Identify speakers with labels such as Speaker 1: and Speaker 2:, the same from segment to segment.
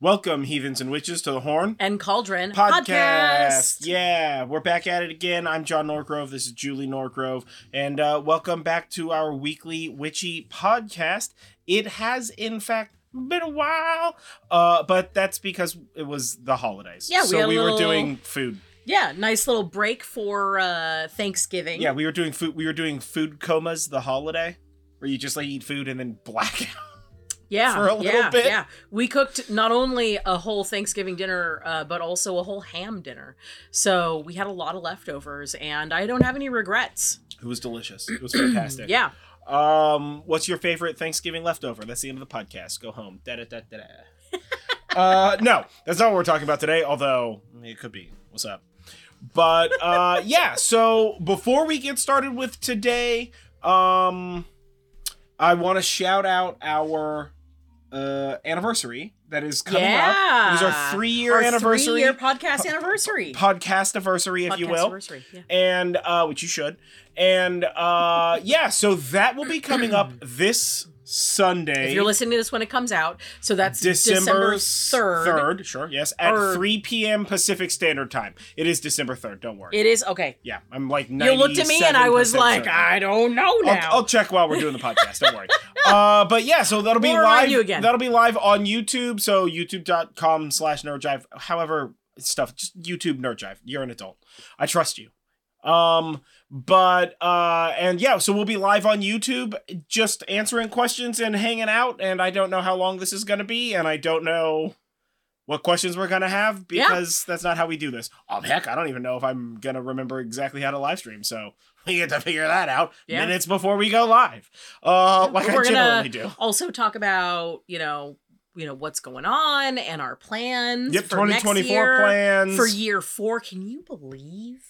Speaker 1: Welcome, heathens and witches, to the Horn
Speaker 2: and Cauldron
Speaker 1: podcast.
Speaker 2: podcast.
Speaker 1: Yeah, we're back at it again. I'm John Norgrove. This is Julie Norgrove, and uh, welcome back to our weekly witchy podcast. It has, in fact, been a while, uh, but that's because it was the holidays.
Speaker 2: Yeah, we
Speaker 1: so we
Speaker 2: little-
Speaker 1: were doing food.
Speaker 2: Yeah, nice little break for uh Thanksgiving.
Speaker 1: Yeah, we were doing food. We were doing food comas the holiday, where you just like eat food and then black out.
Speaker 2: Yeah,
Speaker 1: for a little
Speaker 2: yeah,
Speaker 1: bit.
Speaker 2: Yeah, we cooked not only a whole Thanksgiving dinner, uh, but also a whole ham dinner. So we had a lot of leftovers, and I don't have any regrets.
Speaker 1: It was delicious. It was fantastic.
Speaker 2: Yeah,
Speaker 1: Um, what's your favorite Thanksgiving leftover? That's the end of the podcast. Go home. Da da da da uh, no, that's not what we're talking about today. Although it could be. What's up? But uh, yeah. So before we get started with today, um, I want to shout out our uh anniversary that is coming up. It is our three-year anniversary,
Speaker 2: three-year podcast anniversary,
Speaker 1: podcast anniversary, if you will
Speaker 2: anniversary, yeah.
Speaker 1: and uh which you should and uh yeah so that will be coming up this sunday
Speaker 2: If you're listening to this when it comes out, so that's
Speaker 1: december,
Speaker 2: December third.
Speaker 1: sure yes at
Speaker 2: Or-
Speaker 1: 3 p.m pacific standard time it is december 3rd don't worry
Speaker 2: It is okay.
Speaker 1: yeah i'm like
Speaker 2: You looked at me and I was like,
Speaker 1: certain.
Speaker 2: I don't know now.
Speaker 1: I'll, I'll check while we're doing the podcast. Don't worry. Uh, but yeah, so that'll be live.
Speaker 2: you again.
Speaker 1: That'll be live on YouTube. So youtube.com slash nerdjive. However, stuff. Just YouTube nerdjive. You're an adult. I trust you. Um, but uh, and yeah, so we'll be live on YouTube, just answering questions and hanging out. And I don't know how long this is gonna be, and I don't know what questions we're gonna have
Speaker 2: Yeah.
Speaker 1: because that's not how we do this. Oh heck, I don't even know if I'm gonna remember exactly how to live stream. So we get to figure that out
Speaker 2: Yeah.
Speaker 1: minutes before we go live. Uh, like I
Speaker 2: We're gonna-
Speaker 1: generally do.
Speaker 2: also talk about you know you know what's going on and our plans
Speaker 1: Yep,
Speaker 2: for next
Speaker 1: 2024
Speaker 2: year,
Speaker 1: plans
Speaker 2: for year four can you believe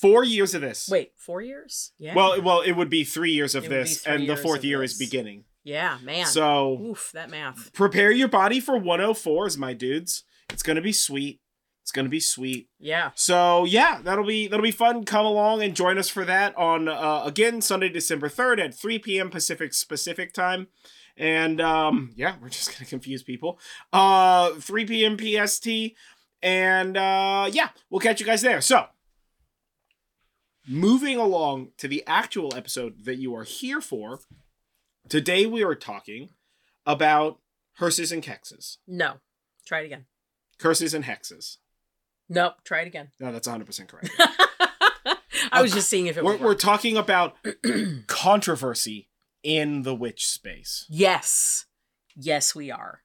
Speaker 1: four years of this.
Speaker 2: wait four years yeah
Speaker 1: Well, well, it would be three years of
Speaker 2: It would be
Speaker 1: this,
Speaker 2: three
Speaker 1: and the
Speaker 2: years
Speaker 1: fourth
Speaker 2: of
Speaker 1: year is
Speaker 2: this.
Speaker 1: beginning.
Speaker 2: yeah man
Speaker 1: So
Speaker 2: oof that math
Speaker 1: prepare your body for 104s, my dudes. It's gonna be sweet. It's gonna be sweet.
Speaker 2: yeah
Speaker 1: So yeah, that'll be that'll be fun. Come along and join us for that on uh, again Sunday, December third at three p.m. Pacific specific time. And um, yeah, we're just gonna confuse people. Uh, three p.m. PST, and uh, yeah, we'll catch you guys there. So moving along to the actual episode that you are here for. Today we are talking about hearses and hexes.
Speaker 2: no try it again
Speaker 1: Curses and hexes.
Speaker 2: nope try it again
Speaker 1: No, that's 100% correct.
Speaker 2: i was just seeing if it
Speaker 1: we're, we're talking about controversy in the witch space.
Speaker 2: yes yes we are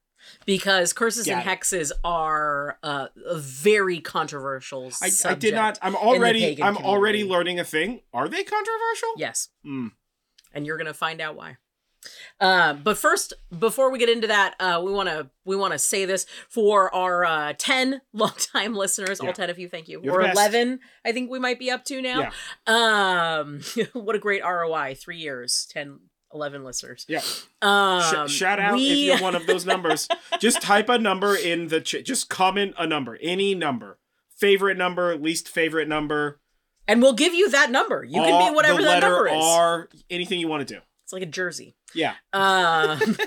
Speaker 2: because curses and hexes are uh, a very controversial
Speaker 1: I, I did not. I'm already. I'm already learning a thing. Are they controversial?
Speaker 2: yes
Speaker 1: Hmm.
Speaker 2: and you're gonna find out why. Uh, but first, before we get into that, uh, we want to we want to say this for our uh, ten longtime listeners,
Speaker 1: Yeah.
Speaker 2: all ten of you, thank you,
Speaker 1: You're
Speaker 2: or eleven, I think we might be up to now. Um, what a great ROI! Three years, 10, 11 listeners.
Speaker 1: Yeah. Sh-
Speaker 2: Um,
Speaker 1: shout out
Speaker 2: we,
Speaker 1: if you're one of those numbers. just type a number in the. Ch- just comment a number, any number. Favorite number, least favorite number.
Speaker 2: and we'll give you that number. You can be whatever that number is.
Speaker 1: R, anything you want to do.
Speaker 2: It's like a jersey.
Speaker 1: Yeah,
Speaker 2: Um,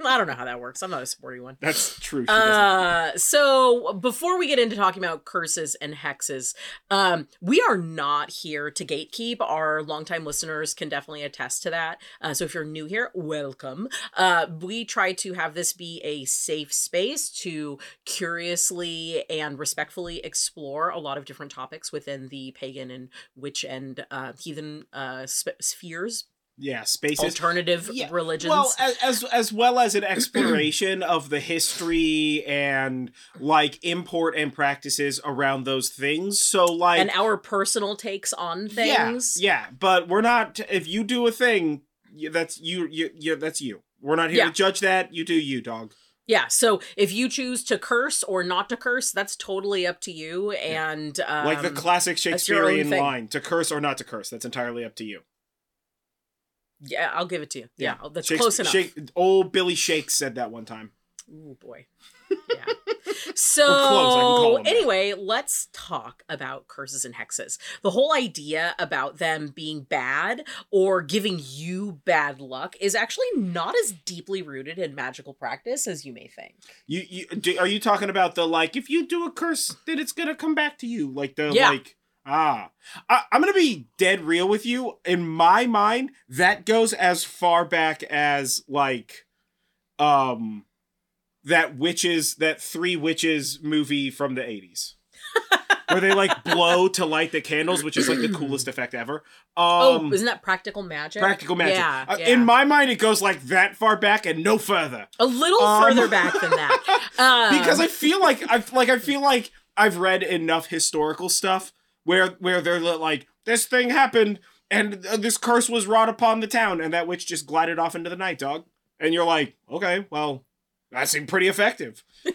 Speaker 2: I don't know how that works. I'm not a sporty one.
Speaker 1: that's true.
Speaker 2: Uh, so before we get into talking about curses and hexes, um, we are not here to gatekeep. Our longtime listeners can definitely attest to that. Uh, so if you're new here, welcome. Uh, we try to have this be a safe space to curiously and respectfully explore a lot of different topics within the pagan and witch and uh, heathen uh, sp- spheres,
Speaker 1: yeah, spaces.
Speaker 2: alternative
Speaker 1: Yeah,
Speaker 2: religions.
Speaker 1: Well, as, as as well as an exploration of the history and like import and practices around those things. So like
Speaker 2: and our personal takes on things.
Speaker 1: Yeah, yeah, but we're not. If you do a thing, that's you. You, you. That's you. We're not here
Speaker 2: Yeah.
Speaker 1: to judge that. You do you, dog.
Speaker 2: Yeah, so if you choose to curse or not to curse, that's totally up to you. And um,
Speaker 1: like the classic
Speaker 2: that's your own
Speaker 1: Shakespearean line: "To curse or not to curse." That's entirely up to you.
Speaker 2: Yeah, I'll give it to you. Yeah, that's
Speaker 1: Shakes-
Speaker 2: close enough.
Speaker 1: Shake, old Billy Shakes said that one time.
Speaker 2: Oh boy. Yeah. So
Speaker 1: close, I can call them that.
Speaker 2: anyway, let's talk about curses and hexes. The whole idea about them being bad or giving you bad luck is actually not as deeply rooted in magical practice as you may think.
Speaker 1: You, you do, are you talking about the like if you do a curse then it's gonna come back to you like the
Speaker 2: Yeah.
Speaker 1: like ah I, I'm gonna be dead real with you in my mind that goes as far back as like um that witches that three witches movie from the 80s where they like blow to light the candles which is like the coolest effect ever um
Speaker 2: oh, isn't that practical magic?
Speaker 1: practical magic
Speaker 2: Yeah,
Speaker 1: Uh,
Speaker 2: yeah.
Speaker 1: in my mind it goes like that far back and no further
Speaker 2: a little
Speaker 1: Um,
Speaker 2: further back than that. Um,
Speaker 1: because I feel like I like I feel like I've read enough historical stuff where where they're like this thing happened and uh, this curse was wrought upon the town and that witch just glided off into the night dog. And you're like okay well that seemed pretty effective.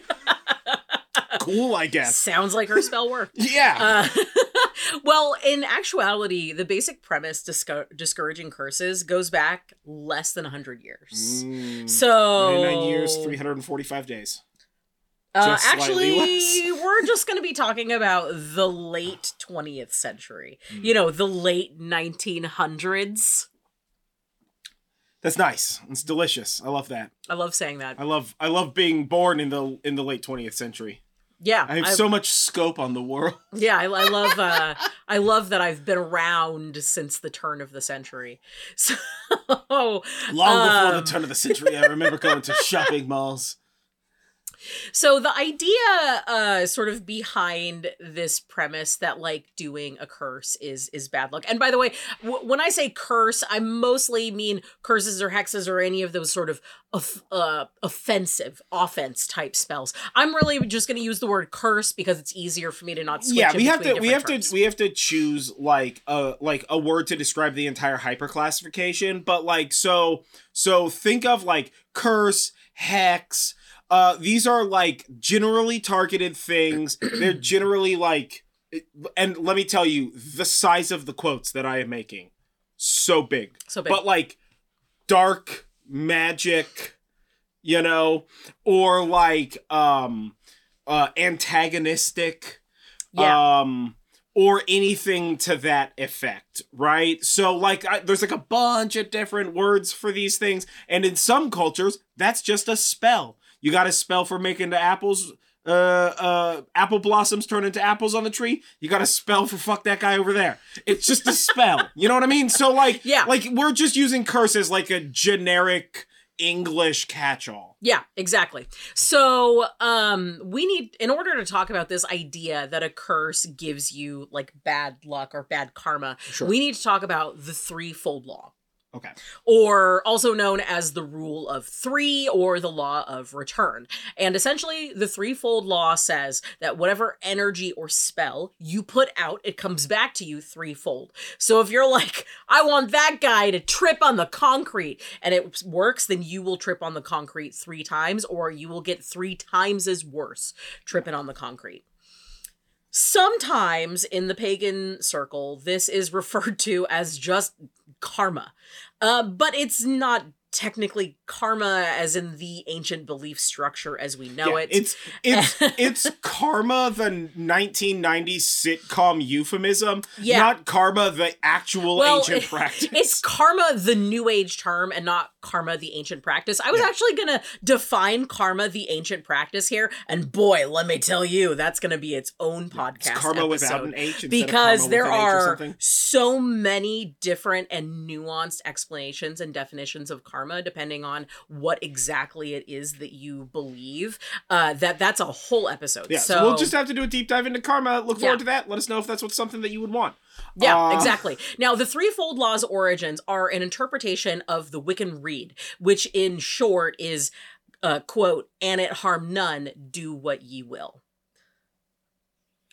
Speaker 1: Cool I guess.
Speaker 2: Sounds like her spell worked.
Speaker 1: yeah.
Speaker 2: Uh, well, in actuality, the basic premise disco- discouraging curses goes back less than 100 years.
Speaker 1: Mm,
Speaker 2: So
Speaker 1: 99 years 345 days
Speaker 2: Uh, actually, we're just going to be talking about the late 20th century.
Speaker 1: Hmm.
Speaker 2: You know, the late 1900s.
Speaker 1: that's nice it's delicious I love that
Speaker 2: I love saying that.
Speaker 1: I love I love being born in the in the late 20th century
Speaker 2: Yeah,
Speaker 1: I have so much scope on the world
Speaker 2: yeah, I, I love. Uh, I love that I've been around since the turn of the century. So,
Speaker 1: Long before
Speaker 2: Um.
Speaker 1: the turn of the century, I remember going to shopping malls.
Speaker 2: So the idea uh sort of behind this premise that like doing a curse is is bad luck. And by the way, w- when I say curse, I mostly mean curses or hexes or any of those sort of off- uh offensive offense type spells. I'm really just going to use the word curse because it's easier for me to not switch
Speaker 1: Yeah, we have to we have
Speaker 2: different
Speaker 1: to we have to choose like a like a word to describe the entire hyper classification. But like so so think of like curse, hex. Uh, these are like generally targeted things. They're generally like, and let me tell you, the size of the quotes that I am making, so big.
Speaker 2: so big.
Speaker 1: but like dark magic you know or like um uh antagonistic
Speaker 2: yeah.
Speaker 1: um or anything to that effect right so like I, there's like a bunch of different words for these things and in some cultures that's just a spell you got a spell for making the apples uh uh apple blossoms turn into apples on the tree you got a spell for fuck that guy over there it's just a spell you know what i mean so like
Speaker 2: Yeah.
Speaker 1: like we're just using curse as like a generic english catch-all
Speaker 2: Yeah, exactly. So, um, we need, in order to talk about this idea that a curse gives you like bad luck or bad karma,
Speaker 1: Sure.
Speaker 2: we need to talk about the threefold law,
Speaker 1: okay
Speaker 2: or also known as the rule of three or the law of return. And essentially, the threefold law says that whatever energy or spell you put out, it comes back to you threefold. So if you're like, I want that guy to trip on the concrete and it works, then you will trip on the concrete three times, or you will get three times as worse tripping on the concrete. Sometimes in the pagan circle, this is referred to as just karma. Uh, but it's not technically karma as in the ancient belief structure as we know
Speaker 1: Yeah,
Speaker 2: it.
Speaker 1: It's it's it's karma, the 1990s sitcom euphemism,
Speaker 2: Yeah.
Speaker 1: not karma, the actual
Speaker 2: Well,
Speaker 1: ancient practice.
Speaker 2: It's karma, the new age term, and not karma, the ancient practice. I was
Speaker 1: Yeah.
Speaker 2: actually going to define karma, the ancient practice here. And boy, let me tell you, that's going to be its own podcast.
Speaker 1: It's karma without an H
Speaker 2: because there
Speaker 1: with an H or
Speaker 2: are so many different and nuanced explanations and definitions of karma depending on what exactly it is that you believe uh that that's a whole episode
Speaker 1: Yeah,
Speaker 2: so,
Speaker 1: so, we'll just have to do a deep dive into karma. Look forward
Speaker 2: Yeah.
Speaker 1: to that. Let us know if that's what's something that you would want.
Speaker 2: Yeah,
Speaker 1: Uh,
Speaker 2: exactly. Now, the threefold law's origins are an interpretation of the Wiccan Rede, which in short is, uh, quote, and it harm none, do what ye will.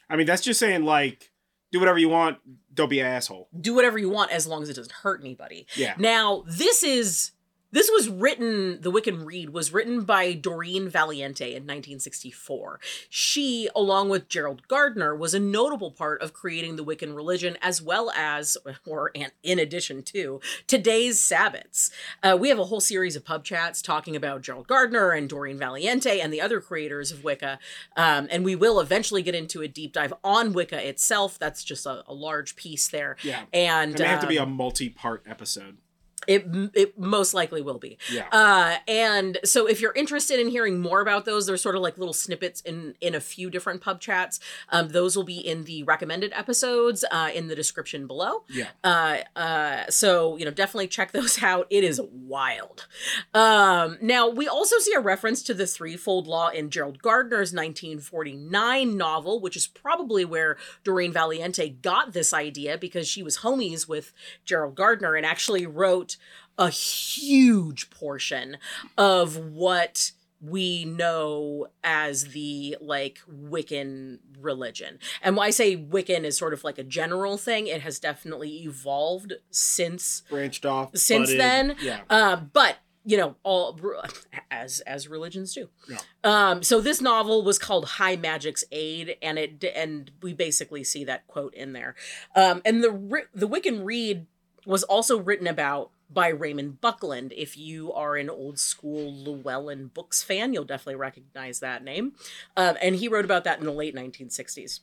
Speaker 1: I mean, that's just saying like, do whatever you want. Don't be an asshole.
Speaker 2: Do whatever you want as long as it doesn't hurt anybody.
Speaker 1: Yeah.
Speaker 2: Now, this is This was written, the Wiccan Rede was written by Doreen Valiente in 1964. She, along with Gerald Gardner, was a notable part of creating the Wiccan religion, as well as, or in addition to, today's Sabbats. Uh, we have a whole series of pub chats talking about Gerald Gardner and Doreen Valiente and the other creators of Wicca. Um, and we will eventually get into a deep dive on Wicca itself. That's just a, a large piece there.
Speaker 1: Yeah.
Speaker 2: And
Speaker 1: It may have to be a
Speaker 2: um,
Speaker 1: multi part episode.
Speaker 2: It it most likely will be.
Speaker 1: Yeah.
Speaker 2: Uh, and so if you're interested in hearing more about those, there's sort of like little snippets in in a few different pub chats. Um, those will be in the recommended episodes uh, in the description below.
Speaker 1: yeah.
Speaker 2: Uh, uh, so you know, definitely check those out. It is wild. Um, now we also see a reference to the threefold law in Gerald Gardner's 1949 novel, which is probably where Doreen Valiente got this idea because she was homies with Gerald Gardner and actually wrote a huge portion of what we know as the like Wiccan religion. And when I say Wiccan is sort of like a general thing, it has definitely evolved since
Speaker 1: Branched off.
Speaker 2: Since then,
Speaker 1: Yeah.
Speaker 2: uh, but you know, all as as religions do.
Speaker 1: Yeah.
Speaker 2: Um, so this novel was called High Magic's Aid, and it and we basically see that quote in there. Um, and the the Wiccan Rede was also written about by Raymond Buckland. If you are an old school Llewellyn books fan, you'll definitely recognize that name. Um, and he wrote about that in the late 1960s.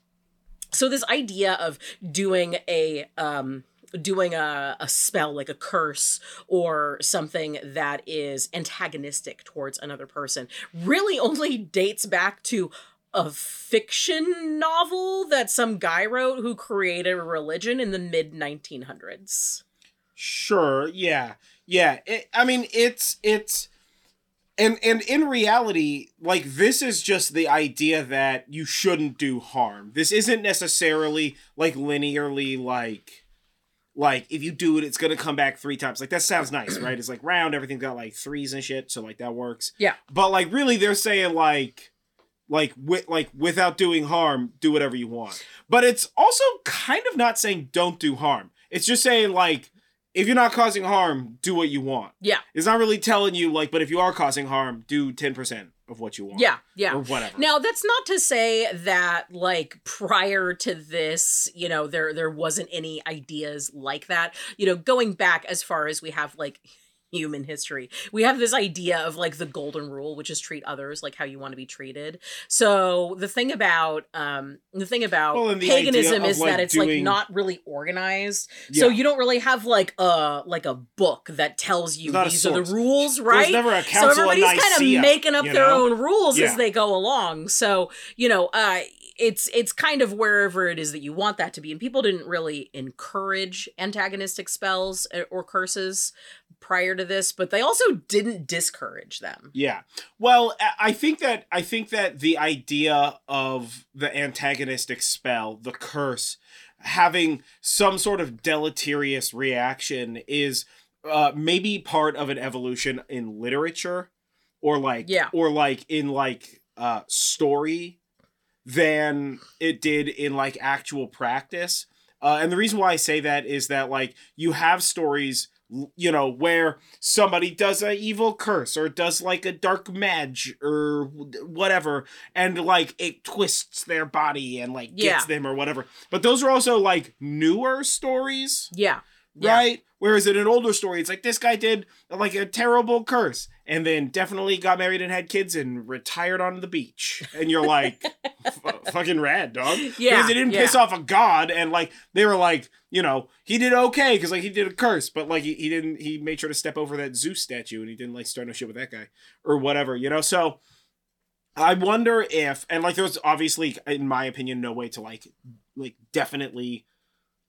Speaker 2: So this idea of doing a um, doing a, a spell like a curse or something that is antagonistic towards another person really only dates back to a fiction novel that some guy wrote who created a religion in the mid 1900s.
Speaker 1: Sure. Yeah. Yeah. It, I mean, it's it's and and in reality, like this is just the idea that you shouldn't do harm. This isn't necessarily like linearly like like if you do it, it's gonna come back three times. Like that sounds nice, right? It's like round, everything's got like threes and shit, so like that works.
Speaker 2: Yeah.
Speaker 1: But like really, they're saying like like with like without doing harm, do whatever you want. But it's also kind of not saying don't do harm. It's just saying like if you're not causing harm, do what you want.
Speaker 2: Yeah.
Speaker 1: It's not really telling you like, but if you are causing harm, do ten percent of what you want.
Speaker 2: Yeah, yeah.
Speaker 1: Or whatever.
Speaker 2: Now that's not to say that like prior to this, you know, there there wasn't any ideas like that. You know, going back as far as we have like human history. We have this idea of like the golden rule, which is treat others like how you want to be treated. So the thing about um the thing about
Speaker 1: Well, the
Speaker 2: paganism is
Speaker 1: like,
Speaker 2: that it's like not really organized. So you don't really have like a like a book that tells you
Speaker 1: It's not a
Speaker 2: these are the rules, right? so everybody's kind of making up their
Speaker 1: know?
Speaker 2: own rules
Speaker 1: Yeah.
Speaker 2: as they go along so you know uh it's it's kind of wherever it is that you want that to be and people didn't really encourage antagonistic spells uh, or curses prior to this but they also didn't discourage them
Speaker 1: Yeah. Well, I- I think that I think that the idea of the antagonistic spell, the curse, having some sort of deleterious reaction is uh, maybe part of an evolution in literature, or like
Speaker 2: Yeah.
Speaker 1: or like in like uh, story, than it did in like actual practice. Uh, and the reason why I say that is that like you have stories you know where somebody does a evil curse or does like a dark mage or whatever and like it twists their body and like gets
Speaker 2: Yeah.
Speaker 1: them or whatever but those are also like newer stories
Speaker 2: yeah Yeah.
Speaker 1: Whereas in an older story it's like this guy did like a terrible curse and then definitely got married and had kids and retired on the beach. And you're like "F- fucking rad dog.
Speaker 2: Yeah,
Speaker 1: because he didn't
Speaker 2: yeah.
Speaker 1: piss off a god and like they were like you know he did okay because like he did a curse but like he, he didn't he made sure to step over that zeus statue and he didn't like start no shit with that guy or whatever you know? So i wonder if and like there's obviously in my opinion no way to like like definitely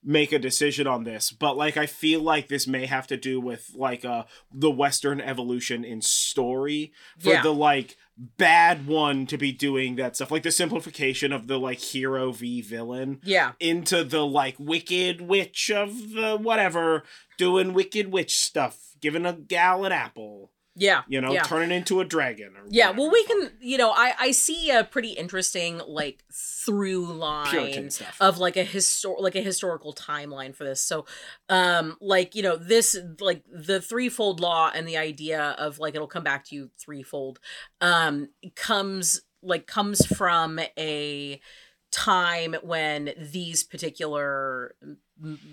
Speaker 1: make a decision on this but like i feel like this may have to do with like uh the western evolution in story for
Speaker 2: Yeah.
Speaker 1: the like bad one to be doing that stuff like the simplification of the like hero v villain
Speaker 2: yeah
Speaker 1: into the like wicked witch of the whatever doing wicked witch stuff giving a gal an apple
Speaker 2: Yeah.
Speaker 1: You know,
Speaker 2: yeah.
Speaker 1: turn it into a dragon. Or
Speaker 2: Yeah,
Speaker 1: whatever
Speaker 2: well, we can, you know, I I see a pretty interesting like through line of like a histor like a historical timeline for this. So, um, like you know, this like the threefold law and the idea of like it'll come back to you threefold, um, comes like comes from a time when these particular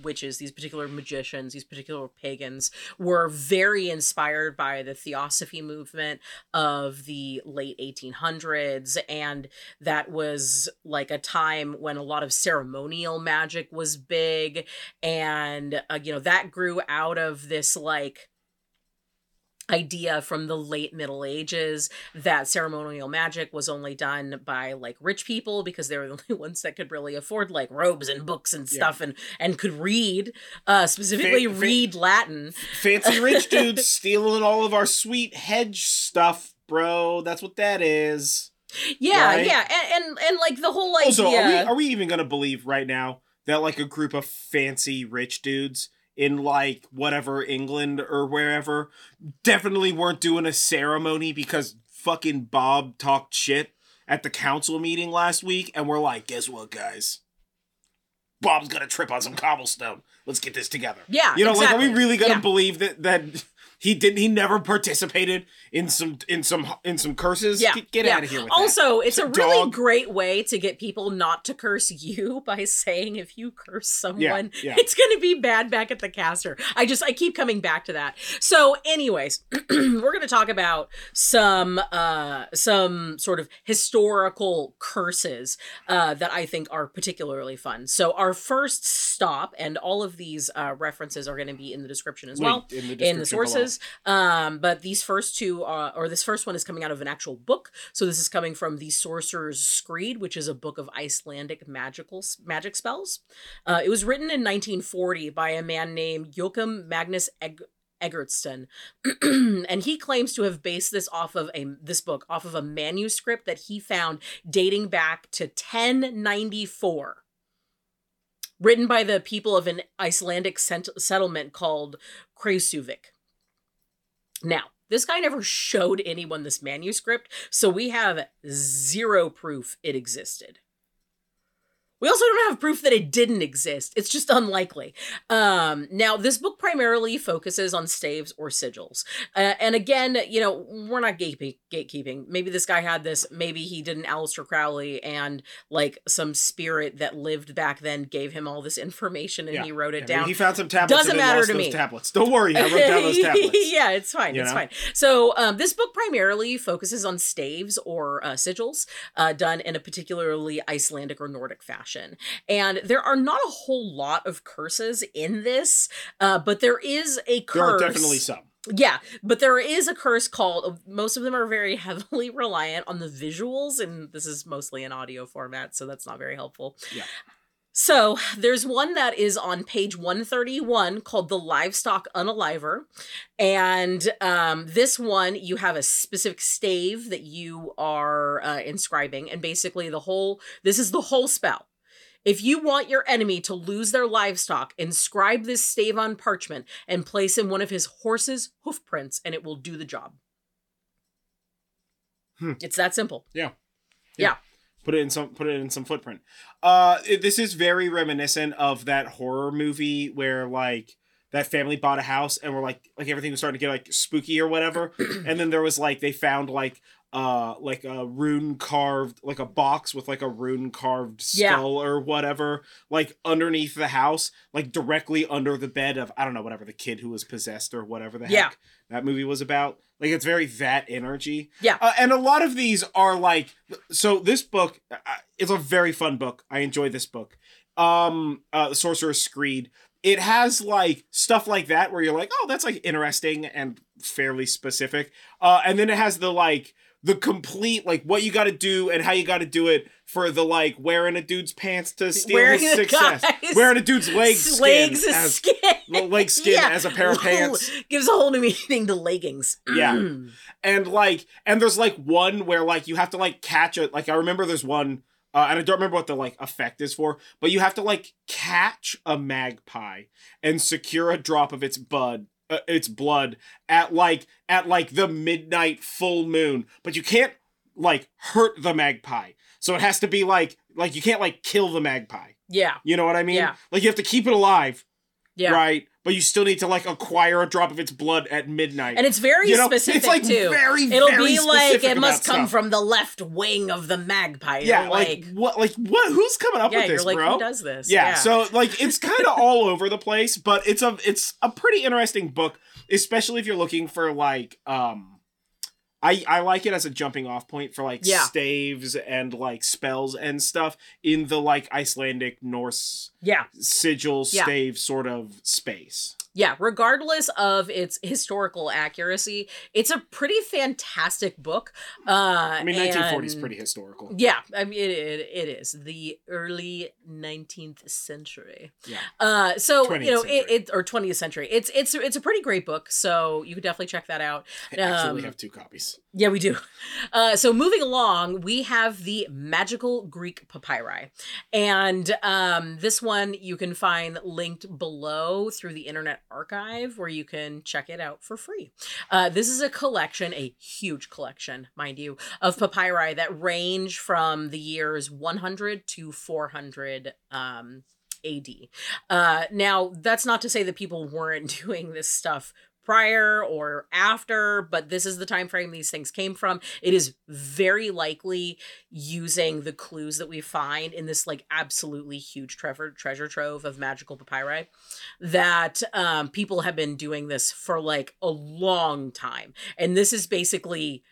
Speaker 2: witches these particular magicians these particular pagans were very inspired by the theosophy movement of the late 1800s and that was like a time when a lot of ceremonial magic was big. And uh, you know that grew out of this like idea from the late middle ages that ceremonial magic was only done by like rich people because they were the only ones that could really afford like robes and books and
Speaker 1: Yeah.
Speaker 2: stuff and and could read uh specifically read latin
Speaker 1: fancy rich dudes stealing all of our sweet hedge stuff, bro. That's what that is.
Speaker 2: yeah
Speaker 1: Right?
Speaker 2: yeah and, and and like the whole idea
Speaker 1: Also, are we are we even gonna believe right now that like a group of fancy rich dudes in like whatever England or wherever definitely weren't doing a ceremony because fucking Bob talked shit at the council meeting last week and we're like, guess what, guys? Bob's gonna trip on some cobblestone. Let's get this together.
Speaker 2: yeah
Speaker 1: You know, like, are we really gonna
Speaker 2: Yeah.
Speaker 1: believe that that he didn't? He never participated in some in some in some curses.
Speaker 2: Yeah,
Speaker 1: get, get
Speaker 2: yeah.
Speaker 1: out of here with
Speaker 2: also it's a really
Speaker 1: Dog.
Speaker 2: great way to get people not to curse you by saying if you curse someone
Speaker 1: yeah.
Speaker 2: it's going to be bad back at the caster i just i keep coming back to that so anyways we're going to talk about some uh some sort of historical curses uh that i think are particularly fun so our first stop and all of these uh references are going to be in the description as well
Speaker 1: in the,
Speaker 2: in the
Speaker 1: description below.
Speaker 2: Um, but these first two, uh, or this first one is coming out of an actual book. So this is coming from the Sorcerer's Screed, which is a book of Icelandic magical magic spells. Uh, it was written in 1940 by a man named Joachim Magnus Egg. Eggertsson, and he claims to have based this off of a this book off of a manuscript that he found dating back to 1094 written by the people of an Icelandic sent- settlement called Krýsuvík. Now, this guy never showed anyone this manuscript, so we have zero proof it existed. We also don't have proof that it didn't exist. It's just unlikely. Um, now, this book primarily focuses on staves or sigils. Uh, and again, you know, we're not gate- gatekeeping. Maybe this guy had this. Maybe he did an Aleister Crowley and like some spirit that lived back then gave him all this information and
Speaker 1: Yeah.
Speaker 2: he wrote it
Speaker 1: Yeah,
Speaker 2: down.
Speaker 1: He found some tablets.
Speaker 2: Doesn't matter to me.
Speaker 1: Tablets. Don't worry, I wrote down those tablets.
Speaker 2: yeah, it's fine.
Speaker 1: You
Speaker 2: it's
Speaker 1: know?
Speaker 2: fine. So um, this book primarily focuses on staves or uh, sigils uh, done in a particularly Icelandic or Nordic fashion. And there are not a whole lot of curses in this, uh, but there is a curse.
Speaker 1: There are definitely some.
Speaker 2: Yeah, but there is a curse called. Most of them are very heavily reliant on the visuals, and this is mostly an audio format, so that's not very helpful.
Speaker 1: Yeah.
Speaker 2: So there's one that is on page 131 called the Livestock Unaliver. And um, this one, you have a specific stave that you are uh, inscribing. And basically, the whole this is the whole spell. If you want your enemy to lose their livestock, inscribe this stave on parchment and place in one of his horse's hoof prints, and it will do the job.
Speaker 1: Hmm.
Speaker 2: It's that simple. Yeah. yeah. yeah.
Speaker 1: Put it in some. Put it in some footprint. Uh, it- this is very reminiscent of that horror movie where like that family bought a house and were like like everything was starting to get like spooky or whatever, and then there was like they found like uh like a rune carved like a box with like a rune carved
Speaker 2: Yeah.
Speaker 1: skull or whatever like underneath the house like directly under the bed of i don't know whatever the kid who was possessed or whatever the heck
Speaker 2: Yeah.
Speaker 1: that movie was about like it's very that energy
Speaker 2: Yeah.
Speaker 1: uh, and a lot of these are like so this book uh, is a very fun book i enjoy this book um uh the sorcerer's screed it has like stuff like that where you're like oh that's like interesting and fairly specific uh and then it has the like the complete like what you got to do and how you got to do it for the like wearing a dude's pants to steal
Speaker 2: Wearing
Speaker 1: his success wearing a dude's leg skin
Speaker 2: legs is
Speaker 1: as
Speaker 2: skin.
Speaker 1: well, leg skin
Speaker 2: Yeah.
Speaker 1: as a pair of pants
Speaker 2: Gives a whole new meaning to leggings.
Speaker 1: Yeah. and like and there's like one where like you have to like catch it like i remember there's one uh, and i don't remember what the like effect is for but you have to like catch a magpie and secure a drop of its bud uh, its blood at like at like the midnight full moon, but you can't like hurt the magpie. So it has to be like like you can't like kill the magpie.
Speaker 2: Yeah.
Speaker 1: You know what I mean?
Speaker 2: Yeah.
Speaker 1: Like you have to keep it alive,
Speaker 2: Yeah.
Speaker 1: right? But you still need to like acquire a drop of its blood at midnight.
Speaker 2: And it's very
Speaker 1: you know,
Speaker 2: specific
Speaker 1: it's like
Speaker 2: too.
Speaker 1: very
Speaker 2: It'll
Speaker 1: very
Speaker 2: be like it must come
Speaker 1: stuff.
Speaker 2: from the left wing of the magpie.
Speaker 1: yeah, like,
Speaker 2: like,
Speaker 1: what like what who's coming up
Speaker 2: yeah,
Speaker 1: with this,
Speaker 2: like,
Speaker 1: bro?
Speaker 2: who does this?
Speaker 1: yeah, so like it's kind of all over the place but it's a it's a pretty interesting book especially if you're looking for like um I, I like it as a jumping off point for like
Speaker 2: Yeah.
Speaker 1: staves and like spells and stuff in the like Icelandic Norse
Speaker 2: yeah,
Speaker 1: sigil
Speaker 2: Yeah.
Speaker 1: stave sort of space.
Speaker 2: Yeah. Regardless of its historical accuracy, it's a pretty fantastic book. Uh,
Speaker 1: I mean, 1940 is pretty historical.
Speaker 2: Yeah, I mean it, it, it is the early 19th century.
Speaker 1: Yeah.
Speaker 2: Uh, so you know it, it or 20th century. It's it's it's a pretty great book. So you could definitely check that out.
Speaker 1: Actually, we
Speaker 2: Um,
Speaker 1: have two copies.
Speaker 2: Yeah, we do. Uh, so moving along, we have the magical Greek papyri, and um, this one you can find linked below through the Internet Archive, where you can check it out for free. Uh, this is a collection, a huge collection, mind you, of papyri that range from the years 100 to 400. Um, AD. Uh, now, that's not to say that people weren't doing this stuff prior or after but this is the time frame these things came from. It is very likely using the clues that we find in this like absolutely huge treasure treasure trove of magical papyri that um, people have been doing this for like a long time. And this is basically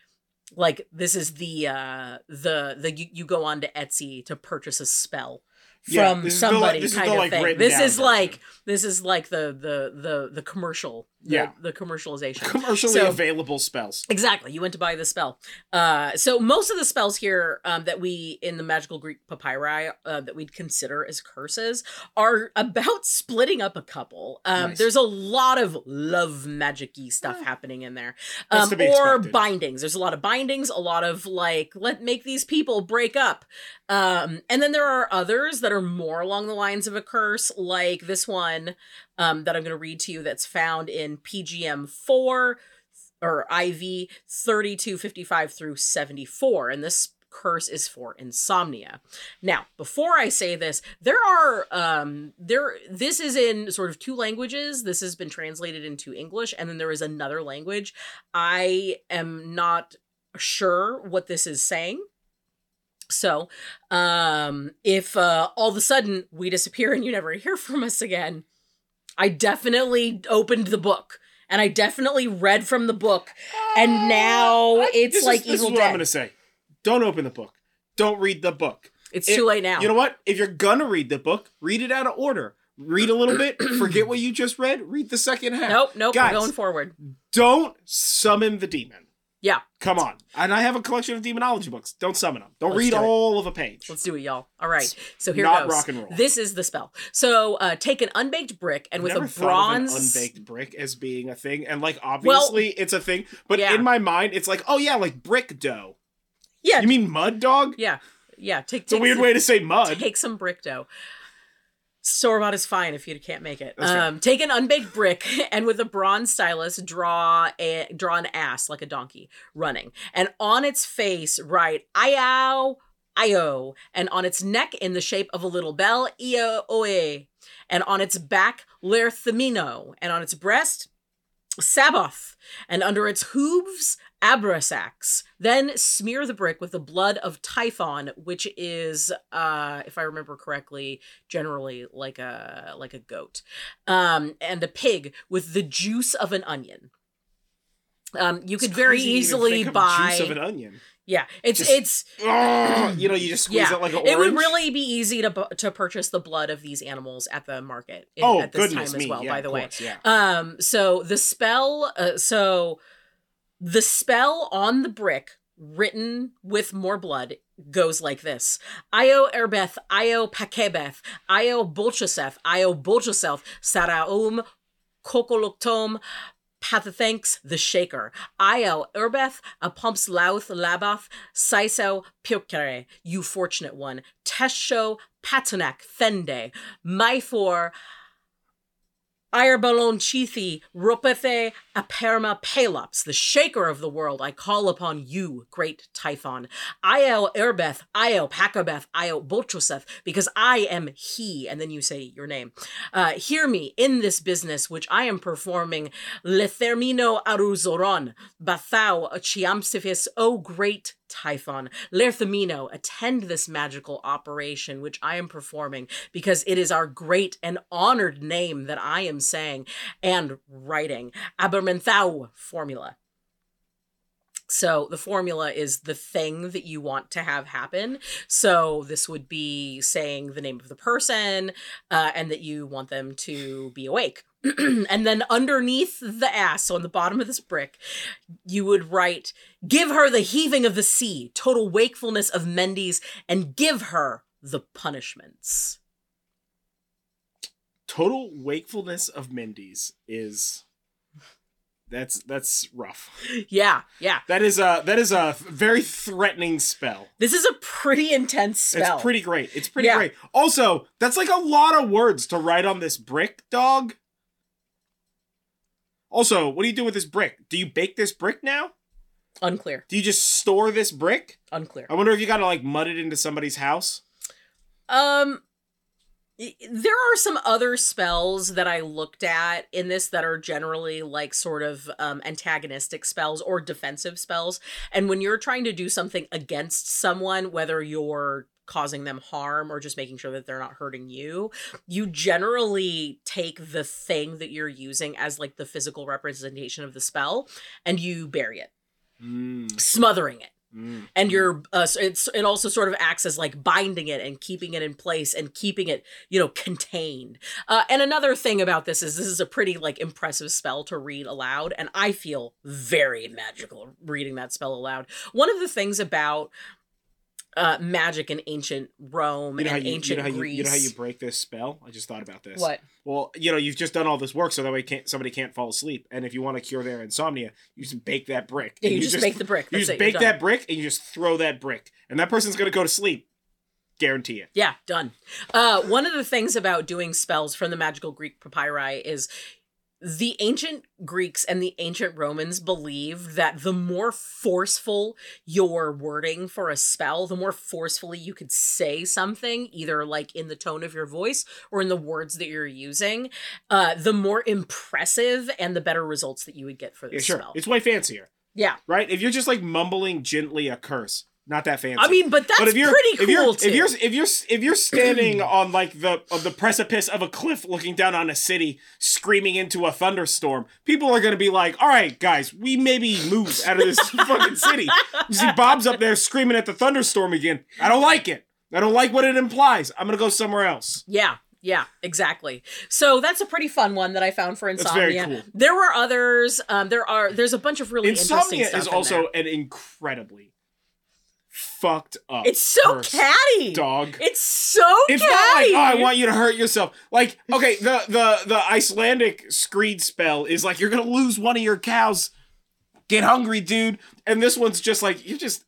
Speaker 2: like this is the uh the the you, you go on to etsy to purchase a spell
Speaker 1: Yeah,
Speaker 2: from
Speaker 1: the,
Speaker 2: somebody
Speaker 1: is
Speaker 2: kind
Speaker 1: the,
Speaker 2: of
Speaker 1: like,
Speaker 2: thing. this is like this is like the the the the commercial the,
Speaker 1: Yeah.
Speaker 2: the commercialization
Speaker 1: Commercially
Speaker 2: So-
Speaker 1: available spells.
Speaker 2: Exactly. You went to buy the spell. Uh, so most of the spells here um, that we in the magical Greek papyri uh, that we'd consider as curses are about splitting up a couple. Um,
Speaker 1: Nice.
Speaker 2: There's a lot of love magic-y stuff
Speaker 1: Eh.
Speaker 2: happening in there, um, or bindings. There's a lot of bindings, a lot of like let make these people break up. Um, and then there are others that are more along the lines of a curse, like this one um, that I'm going to read to you that's found in PGM 4 or IV 3255 through 74. And this curse is for insomnia. Now, before I say this, there are um there this is in sort of two languages. This has been translated into English and then there is another language. I am not sure what this is saying. So, um if uh all of a sudden we disappear and you never hear from us again, I definitely opened the book and I definitely read from the book and ah, now
Speaker 1: I-
Speaker 2: it's
Speaker 1: this is-
Speaker 2: like
Speaker 1: this
Speaker 2: Evil
Speaker 1: is what I'm gonna say. Don't open the book. Don't read the book.
Speaker 2: It's
Speaker 1: It-
Speaker 2: too late now.
Speaker 1: You know what? If you're gonna read the book, read it out of order. Read a little bit, forget what you just read, read the second half.
Speaker 2: nope, nope,
Speaker 1: Guys.
Speaker 2: going forward.
Speaker 1: Don't summon the demon.
Speaker 2: Yeah.
Speaker 1: Come on. And I have a collection of demonology books. Don't summon them. Don't
Speaker 2: Let's
Speaker 1: read
Speaker 2: do
Speaker 1: all of a page.
Speaker 2: Let's do it, y'all. All right. So here
Speaker 1: Not
Speaker 2: goes.
Speaker 1: rock and roll.
Speaker 2: This is the spell. So uh, take an unbaked brick and
Speaker 1: I've
Speaker 2: with a bronze
Speaker 1: an unbaked brick as being a thing, and like obviously it's a thing, but
Speaker 2: Yeah.
Speaker 1: in my mind it's like, oh yeah, like brick dough.
Speaker 2: Yeah.
Speaker 1: You mean mud dog?
Speaker 2: yeah. Yeah. Take,
Speaker 1: It's a weird
Speaker 2: some-
Speaker 1: way to say mud.
Speaker 2: Take some brick dough. Store bought is fine if you can't make it. Um, take an unbaked brick and with a bronze stylus draw a draw an ass like a donkey running, and on its face write "Io, Io," and on its neck in the shape of a little bell "Io Oe," and on its back "Lerthemino," and on its breast Sabbath, and under its hooves, Abrasax. Then smear the brick with the blood of Typhon, which is, uh, if I remember correctly, generally like a like a goat, um, and a pig with the juice of an onion. Um, you could very
Speaker 1: crazy to even
Speaker 2: easily buy.
Speaker 1: juice of an onion.
Speaker 2: yeah, it's
Speaker 1: Just-
Speaker 2: it's
Speaker 1: Ugh, you know, you just squeeze
Speaker 2: Yeah.
Speaker 1: it like an orange.
Speaker 2: it would really be easy to to purchase the blood of these animals at the market in-
Speaker 1: Oh
Speaker 2: at this time
Speaker 1: me!
Speaker 2: as well.
Speaker 1: yeah,
Speaker 2: by the
Speaker 1: of
Speaker 2: way,
Speaker 1: course, yeah.
Speaker 2: um, so the spell, uh, so the spell on the brick written with more blood goes like this. Io erbeth, Io pakebeth, Io bulchaseth, Io bulchaseth, Saraum, kokoloktom, Pathathanks the Shaker, Io erbeth, a pumps louth labath, Siso pukere, you fortunate one, Tesho patanak thende, Myfor Irebalon Chithi, Rupethe Aperma Pelops, the shaker of the world, I call upon you, great Typhon. Io Erbeth, Io Pakabeth, Io Bolchoseth, because I am he, and then you say your name. Uh, hear me in this business which I am performing, Lethermino Aruzoron, Bathau Chiamsifis, O great Typhon. Lerthamino, attend this magical operation which I am performing, because it is our great and honored name that I am saying and writing. Abermenthau formula. So the formula is the thing that you want to have happen. So this would be saying the name of the person uh, and that you want them to be awake. and then underneath the ass, so on the bottom of this brick, you would write, Give her the heaving of the sea, total wakefulness of Mendes, and give her the punishments.
Speaker 1: Total wakefulness of Mendes is that's that's rough.
Speaker 2: Yeah, yeah.
Speaker 1: That is a that is a very threatening spell.
Speaker 2: This is a pretty intense spell.
Speaker 1: It's pretty great. It's pretty
Speaker 2: Yeah.
Speaker 1: great. Also, that's like a lot of words to write on this brick, dog. Also, what do you do with this brick? Do you bake this brick now?
Speaker 2: Unclear.
Speaker 1: Do you just store this brick?
Speaker 2: Unclear.
Speaker 1: I wonder if you gotta like mud it into somebody's house.
Speaker 2: Um there are some other spells that I looked at in this that are generally like sort of um, antagonistic spells or defensive spells. And when you're trying to do something against someone, whether you're causing them harm or just making sure that they're not hurting you, you generally take the thing that you're using as like the physical representation of the spell and you bury it,
Speaker 1: Mm,
Speaker 2: smothering it.
Speaker 1: Mm,
Speaker 2: and you're uh, it's it also sort of acts as like binding it and keeping it in place and keeping it you know contained. Uh, and another thing about this is this is a pretty like impressive spell to read aloud and i feel very magical reading that spell aloud. One of the things about uh magic in ancient rome
Speaker 1: You know
Speaker 2: and
Speaker 1: you,
Speaker 2: ancient
Speaker 1: you know how you,
Speaker 2: greece
Speaker 1: you know how you break this spell? I just thought about this.
Speaker 2: what
Speaker 1: Well, you know, you've just done all this work so that way can't somebody can't fall asleep. And if you want to cure their insomnia, you just bake that brick.
Speaker 2: yeah, you, just, make the brick
Speaker 1: you
Speaker 2: That's
Speaker 1: just
Speaker 2: it,
Speaker 1: bake that brick and you just throw that brick. And that person's gonna go to sleep. Guarantee it.
Speaker 2: Yeah, done. Uh, one of the things about doing spells from the magical Greek papyri is the ancient Greeks and the ancient Romans believed that the more forceful your wording for a spell, the more forcefully you could say something, either like in the tone of your voice or in the words that you're using, uh, the more impressive and the better results that you would get for
Speaker 1: Yeah, sure.
Speaker 2: spell.
Speaker 1: It's way fancier.
Speaker 2: yeah.
Speaker 1: Right? If you're just like mumbling gently a curse, not that fancy.
Speaker 2: I mean, but that's
Speaker 1: but if you're,
Speaker 2: pretty cool
Speaker 1: if you're,
Speaker 2: too.
Speaker 1: If you're if you're if you're standing on like the on the precipice of a cliff, looking down on a city, screaming into a thunderstorm, people are gonna be like, "All right, guys, we maybe move out of this fucking city." You see Bob's up there screaming at the thunderstorm again. I don't like it. I don't like what it implies. I'm gonna go somewhere else.
Speaker 2: Yeah, yeah, exactly. So that's a pretty fun one that I found for insomnia.
Speaker 1: cool.
Speaker 2: There were others. Um, there are. There's a bunch of really
Speaker 1: Insomnia
Speaker 2: interesting
Speaker 1: is
Speaker 2: in
Speaker 1: also
Speaker 2: there.
Speaker 1: an incredibly fucked up.
Speaker 2: It's so catty.
Speaker 1: dog.
Speaker 2: It's so
Speaker 1: It's
Speaker 2: catty.
Speaker 1: not like oh, I want you to hurt yourself. Like okay, the the the Icelandic screed spell is like you're gonna lose one of your cows. Get hungry, dude. And this one's just like you just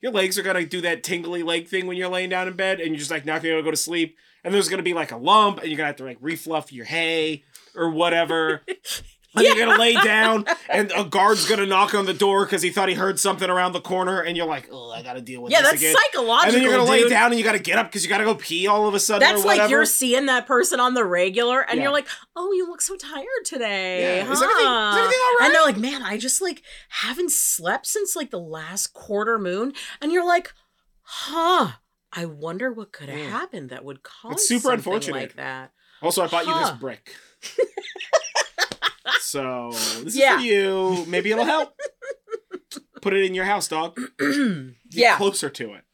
Speaker 1: your legs are gonna do that tingly leg thing when you're laying down in bed, and you're just like not gonna go to sleep. And there's gonna be like a lump, and you're gonna have to like refluff your hay or whatever. And you're gonna lay down, and a guard's gonna knock on the door because he thought he heard something around the corner, and you're like, "Oh, I gotta deal with this.
Speaker 2: yeah, that's
Speaker 1: again."
Speaker 2: psychological.
Speaker 1: and then you're gonna
Speaker 2: dude.
Speaker 1: lay down, and you gotta get up because you gotta go pee all of a sudden
Speaker 2: That's
Speaker 1: or whatever.
Speaker 2: like you're seeing that person on the regular, and
Speaker 1: Yeah.
Speaker 2: you're like, "Oh, you look so tired today."
Speaker 1: Yeah.
Speaker 2: Huh?
Speaker 1: Is everything, is everything all right?
Speaker 2: And they're like, "Man, I just like haven't slept since like the last quarter moon," and you're like, "Huh." I wonder what could have
Speaker 1: Mm.
Speaker 2: happened that would cause
Speaker 1: It's super
Speaker 2: something
Speaker 1: unfortunate.
Speaker 2: like that.
Speaker 1: Also, I bought you
Speaker 2: Huh.
Speaker 1: this brick. so this
Speaker 2: Yeah.
Speaker 1: is for you. Maybe it'll help. Put it in your house, dog. Get
Speaker 2: yeah.
Speaker 1: closer to it.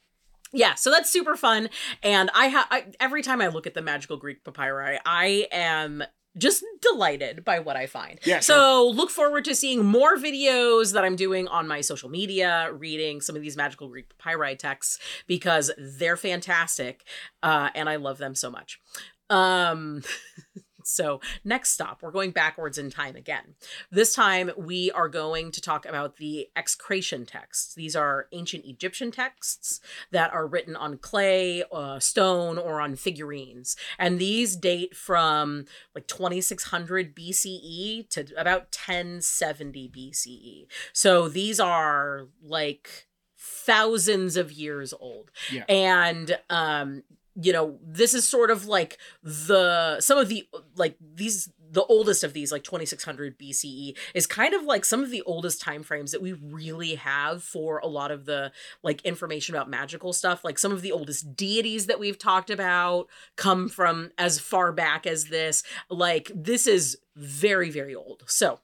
Speaker 2: Yeah, so that's super fun, and I have every time I look at the magical Greek papyri, I am just delighted by what I find.
Speaker 1: Yeah,
Speaker 2: So look forward to seeing more videos that I'm doing on my social media, reading some of these magical Greek papyri texts because they're fantastic, uh, and I love them so much. Um, So, next stop, we're going backwards in time again. This time, we are going to talk about the execration texts. These are ancient Egyptian texts that are written on clay, uh, stone, or on figurines. And these date from like 2600 BCE to about 1070 BCE. So, these are like thousands of years old.
Speaker 1: Yeah.
Speaker 2: And um you know, this is sort of like the some of the like these the oldest of these like 2600 BCE is kind of like some of the oldest time frames that we really have for a lot of the like information about magical stuff. Like some of the oldest deities that we've talked about come from as far back as this. Like this is very very old. So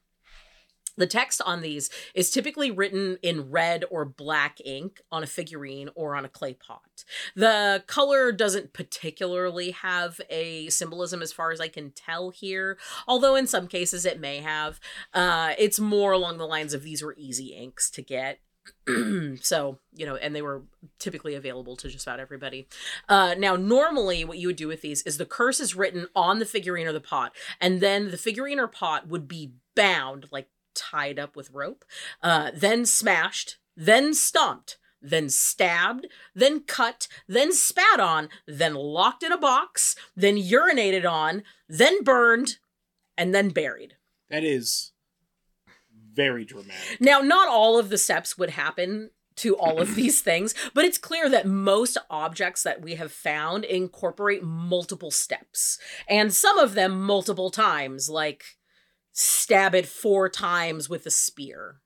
Speaker 2: the text on these is typically written in red or black ink on a figurine or on a clay pot. The color doesn't particularly have a symbolism as far as I can tell here, although in some cases it may have. Uh, it's more along the lines of these were easy inks to get. so you know and they were typically available to just about everybody uh now normally what you would do with these is the curse is written on the figurine or the pot and then the figurine or pot would be bound like tied up with rope, uh, then smashed, then stomped, then stabbed, then cut, then spat on, then locked in a box, then urinated on, then burned, and then buried.
Speaker 1: That is very dramatic.
Speaker 2: Now, not all of the steps would happen to all of these things, but it's clear that most objects that we have found incorporate multiple steps, and some of them multiple times, like stab it four times with a spear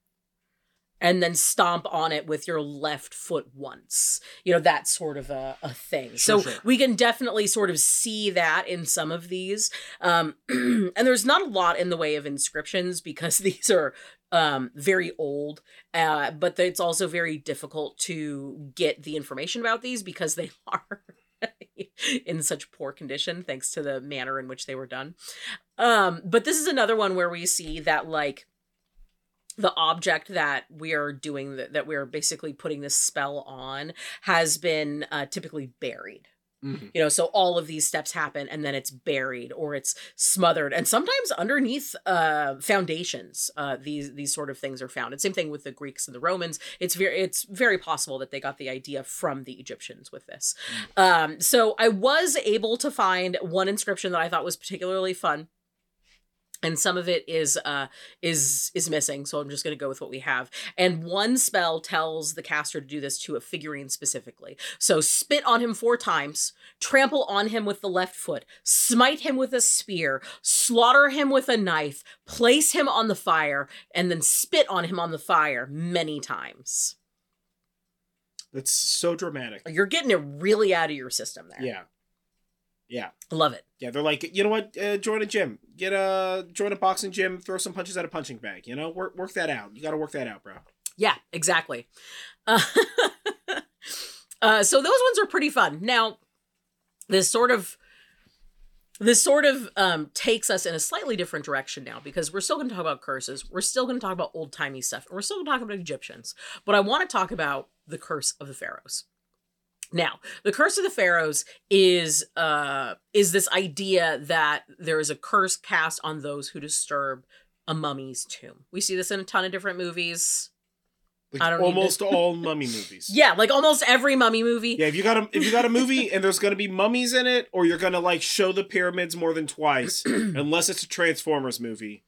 Speaker 2: and then stomp on it with your left foot once. You know, that sort of a, a thing.
Speaker 1: Sure,
Speaker 2: so
Speaker 1: sure.
Speaker 2: we can definitely sort of see that in some of these. Um, and there's not a lot in the way of inscriptions because these are um, very old, uh, but it's also very difficult to get the information about these because they are. in such poor condition thanks to the manner in which they were done um but this is another one where we see that like the object that we are doing that, that we're basically putting this spell on has been uh, typically buried.
Speaker 1: Mhm.
Speaker 2: you know so all of these steps happen and then it's buried or it's smothered. And sometimes underneath uh foundations uh these these sort of things are found. And same thing with the greeks and the romans. It's very it's very possible that they got the idea from the egyptians with this. Um so i was able to find one inscription that i thought was particularly fun and some of it is uh is is missing so i'm just going to go with what we have and one spell tells the caster to do this to a figurine specifically so spit on him four times trample on him with the left foot smite him with a spear slaughter him with a knife place him on the fire and then spit on him on the fire many times
Speaker 1: That's so dramatic.
Speaker 2: you're getting it really out of your system there
Speaker 1: Yeah. Yeah.
Speaker 2: love it
Speaker 1: Yeah, they're like, you know what? Uh, join a gym. Get a join a boxing gym. Throw some punches at a punching bag. You know, work work that out. You got to work that out, bro.
Speaker 2: Yeah, exactly. Uh, uh, so those ones are pretty fun. Now, this sort of this sort of um, takes us in a slightly different direction now because we're still going to talk about curses. We're still going to talk about old timey stuff. And we're still going to talk about Egyptians. But I want to talk about the curse of the pharaohs. Now, the curse of the pharaohs is uh is this idea that there is a curse cast on those who disturb a mummy's tomb. We see this in a ton of different movies.
Speaker 1: Like
Speaker 2: I don't
Speaker 1: almost all mummy movies.
Speaker 2: Yeah, like almost every mummy movie.
Speaker 1: Yeah, if you got a if you got a movie and there's gonna be mummies in it, or you're gonna like show the pyramids more than twice, unless it's a Transformers movie,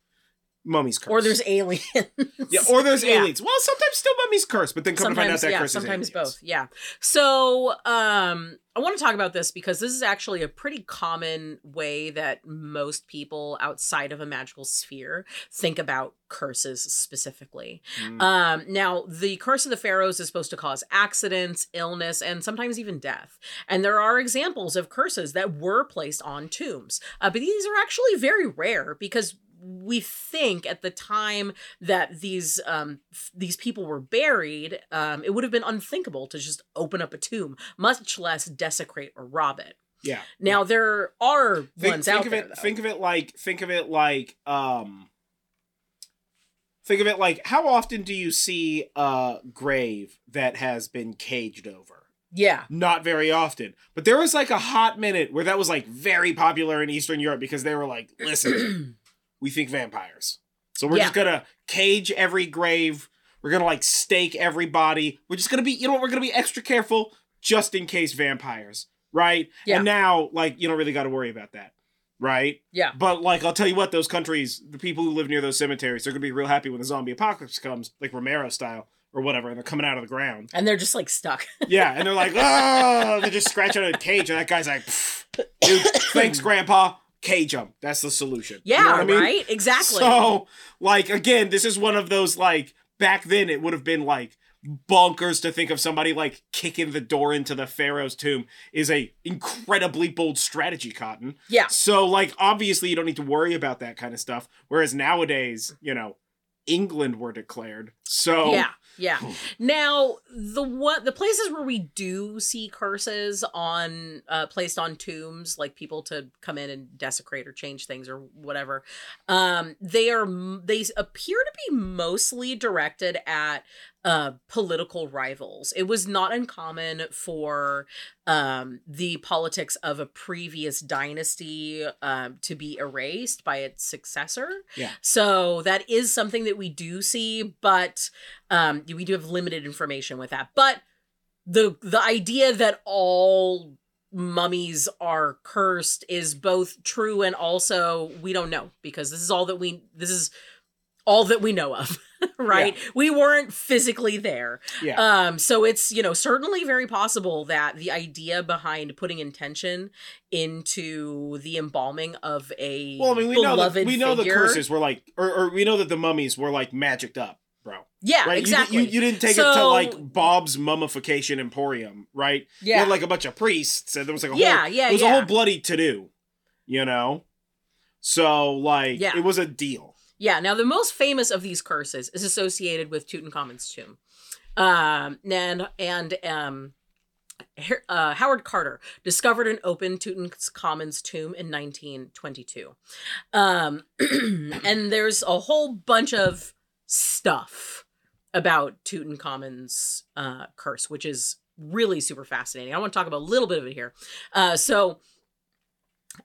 Speaker 1: mummies curse.
Speaker 2: Or there's aliens.
Speaker 1: yeah, or there's
Speaker 2: Yeah.
Speaker 1: aliens. Well, sometimes still mummies curse, but then come to find out
Speaker 2: sometimes
Speaker 1: that
Speaker 2: yeah
Speaker 1: curse
Speaker 2: sometimes both yeah so um i want to talk about this because this is actually a pretty common way that most people outside of a magical sphere think about curses specifically
Speaker 1: Mm.
Speaker 2: um now the curse of the pharaohs is supposed to cause accidents illness and sometimes even death and there are examples of curses that were placed on tombs uh, but these are actually very rare because we think at the time that these um f- these people were buried um it would have been unthinkable to just open up a tomb much less desecrate or rob it
Speaker 1: yeah.
Speaker 2: now there are
Speaker 1: think,
Speaker 2: ones
Speaker 1: think
Speaker 2: out
Speaker 1: of
Speaker 2: there
Speaker 1: it.
Speaker 2: though.
Speaker 1: Think of it like think of it like um. Think of it like how often do you see a grave that has been caged over?
Speaker 2: Yeah.
Speaker 1: not very often. But there was like a hot minute where that was like very popular in Eastern Europe because they were like, listen, we think vampires. So we're just gonna cage every grave. We're gonna like stake every body. We're just gonna be, you know what, we're gonna be extra careful just in case vampires. Right?
Speaker 2: Yeah.
Speaker 1: And now, like, you don't really gotta worry about that. Right?
Speaker 2: Yeah.
Speaker 1: But like I'll tell you what, those countries, the people who live near those cemeteries, they're gonna be real happy when the zombie apocalypse comes, like Romero style or whatever, and they're coming out of the ground.
Speaker 2: And they're just like stuck.
Speaker 1: Yeah, and they're like, oh, they just scratch out a cage, and that guy's like, dude, thanks, Grandpa. Cage him. That's the solution. You
Speaker 2: Yeah,
Speaker 1: know what I mean?
Speaker 2: right? Exactly.
Speaker 1: So, like, again, this is one of those like back then it would have been like bonkers to think of somebody like kicking the door into the pharaoh's tomb is a incredibly bold strategy cotton
Speaker 2: yeah.
Speaker 1: so like obviously you don't need to worry about that kind of stuff whereas nowadays you know england were declared so
Speaker 2: Yeah. Yeah. Now, the what the places where we do see curses on uh placed on tombs like people to come in and desecrate or change things or whatever. Um they are they appear to be mostly directed at uh political rivals. It was not uncommon for um the politics of a previous dynasty um to be erased by its successor.
Speaker 1: Yeah.
Speaker 2: So that is something that we do see, but um we do have limited information with that. But the the idea that all mummies are cursed is both true and also we don't know because this is all that we this is all that we know of right we weren't physically there
Speaker 1: yeah
Speaker 2: um so it's you know certainly very possible that the idea behind putting intention into the embalming of a
Speaker 1: well i mean we know that we know the curses were like or, or we know that the mummies were like magicked up bro
Speaker 2: yeah
Speaker 1: right? You
Speaker 2: exactly
Speaker 1: You, you, didn't take it to like Bob's mummification emporium, right? You
Speaker 2: yeah
Speaker 1: had like a bunch of priests, and there was like a
Speaker 2: yeah
Speaker 1: whole,
Speaker 2: yeah
Speaker 1: it was
Speaker 2: yeah
Speaker 1: a whole bloody to do, you know. So like,
Speaker 2: Yeah.
Speaker 1: it was a deal.
Speaker 2: Yeah, now the most famous of these curses is associated with Tutankhamun's tomb. Um, and and um, uh, Howard Carter discovered and opened Tutankhamun's tomb in 1922. Um, and there's a whole bunch of stuff about Tutankhamun's uh, curse, which is really super fascinating. I want to talk about a little bit of it here. Uh, so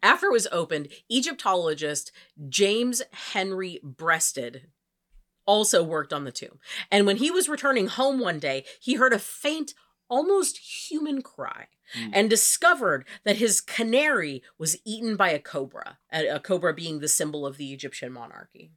Speaker 2: after it was opened, Egyptologist James Henry Breasted also worked on the tomb. And when he was returning home one day, he heard a faint, almost human cry
Speaker 1: Mm.
Speaker 2: and discovered that his canary was eaten by a cobra, a, cobra being the symbol of the Egyptian monarchy.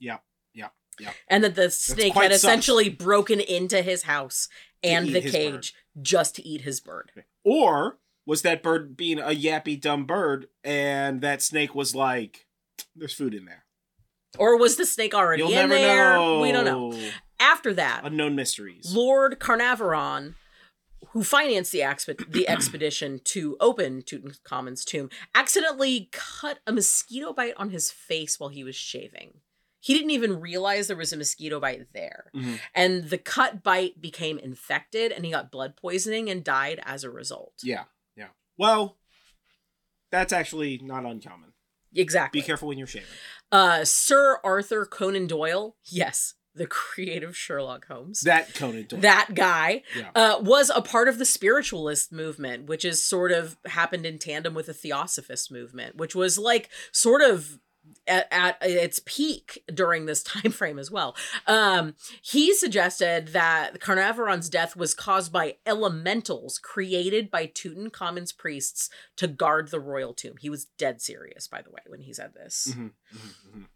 Speaker 1: Yeah, yeah, yeah.
Speaker 2: And that the snake had essentially broken into his house and the cage just to eat his bird.
Speaker 1: Or was that bird being a yappy dumb bird, and that snake was like, "There's food in there."
Speaker 2: Or was the snake already
Speaker 1: You'll
Speaker 2: in
Speaker 1: never
Speaker 2: there?
Speaker 1: know.
Speaker 2: We don't know. After that,
Speaker 1: Unknown mysteries.
Speaker 2: Lord Carnarvon, who financed the, exp- the expedition to open Tutankhamun's tomb, accidentally cut a mosquito bite on his face while he was shaving. He didn't even realize there was a mosquito bite there.
Speaker 1: Mhm.
Speaker 2: And the cut bite became infected and he got blood poisoning and died as a result.
Speaker 1: Yeah. Well, that's actually not uncommon.
Speaker 2: Exactly.
Speaker 1: Be careful when you're shaving.
Speaker 2: Uh, Sir Arthur Conan Doyle, yes, the creative Sherlock Holmes.
Speaker 1: That Conan Doyle.
Speaker 2: that guy
Speaker 1: Yeah.
Speaker 2: uh, was a part of the spiritualist movement, which is sort of happened in tandem with the theosophist movement, which was like sort of at, at its peak during this time frame as well. Um, he suggested that Carnarvon's death was caused by elementals created by Tutankhamun's priests to guard the royal tomb. He was dead serious, by the way, when he said this.
Speaker 1: Mhm, mhm, mhm.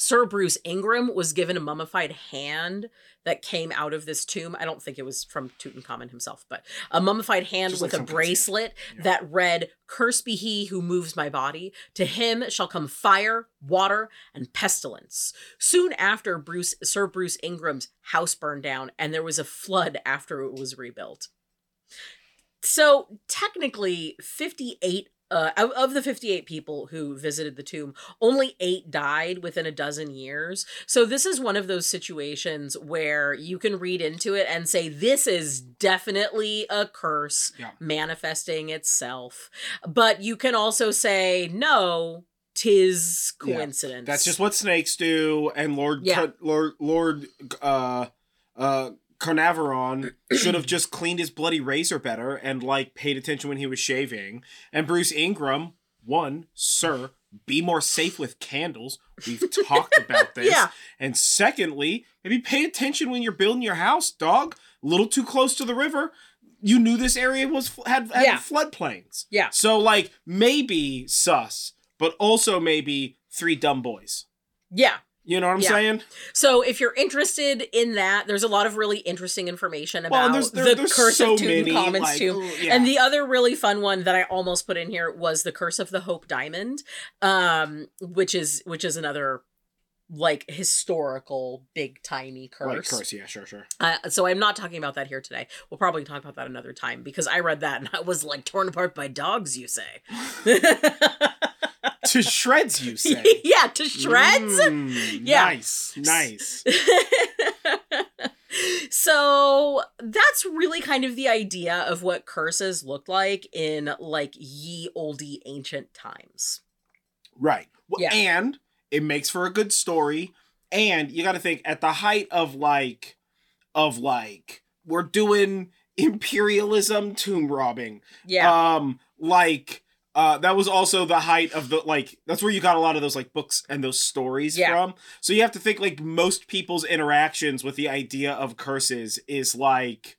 Speaker 2: Sir Bruce Ingram was given a mummified hand that came out of this tomb. I don't think it was from Tutankhamun himself, but a mummified hand
Speaker 1: Just
Speaker 2: with
Speaker 1: like
Speaker 2: a bracelet
Speaker 1: Yeah.
Speaker 2: that read, Curse be he who moves my body. To him shall come fire, water, and pestilence. Soon after, Bruce Sir Bruce Ingram's house burned down, and there was a flood after it was rebuilt. So technically, 58 uh, of, of the 58 people who visited the tomb, only eight died within a dozen years. So this is one of those situations where you can read into it and say, this is definitely a curse
Speaker 1: Yeah.
Speaker 2: manifesting itself. But you can also say, no, tis
Speaker 1: Yeah.
Speaker 2: coincidence.
Speaker 1: That's just what snakes do, and Lord
Speaker 2: Yeah.
Speaker 1: Cut- Lord Lord uh uh Carnarvon should have just cleaned his bloody razor better and like paid attention when he was shaving. And Bruce Ingram, one, sir, be more safe with candles. We've talked about this.
Speaker 2: Yeah.
Speaker 1: And secondly, maybe pay attention when you're building your house, dog. A little too close to the river. You knew this area was had, had
Speaker 2: Yeah.
Speaker 1: floodplains.
Speaker 2: Yeah.
Speaker 1: So like maybe sus, but also maybe three dumb boys.
Speaker 2: Yeah.
Speaker 1: You know what I'm
Speaker 2: Yeah.
Speaker 1: saying?
Speaker 2: So if you're interested in that, there's a lot of really interesting information about
Speaker 1: Well, there's there,
Speaker 2: the
Speaker 1: there's
Speaker 2: Curse
Speaker 1: so
Speaker 2: of Tutankhamun's
Speaker 1: like,
Speaker 2: tomb.
Speaker 1: yeah.
Speaker 2: And the other really fun one that I almost put in here was the Curse of the Hope Diamond, um, which is which is another like historical big tiny curse.
Speaker 1: Like curse, yeah, sure, sure.
Speaker 2: Uh, so I'm not talking about that here today. We'll probably talk about that another time because I read that and I was like torn apart by dogs. You say?
Speaker 1: to shreds, you say?
Speaker 2: yeah, to shreds.
Speaker 1: Mm,
Speaker 2: Yeah.
Speaker 1: Nice, nice.
Speaker 2: so that's really kind of the idea of what curses looked like in like ye olde ancient times.
Speaker 1: Right. Well,
Speaker 2: Yeah.
Speaker 1: And it makes for a good story. And you got to think at the height of like, of like, we're doing imperialism tomb robbing.
Speaker 2: Yeah.
Speaker 1: Um, like, uh, that was also the height of the like. That's where you got a lot of those like books and those stories
Speaker 2: Yeah.
Speaker 1: from. So you have to think like most people's interactions with the idea of curses is like,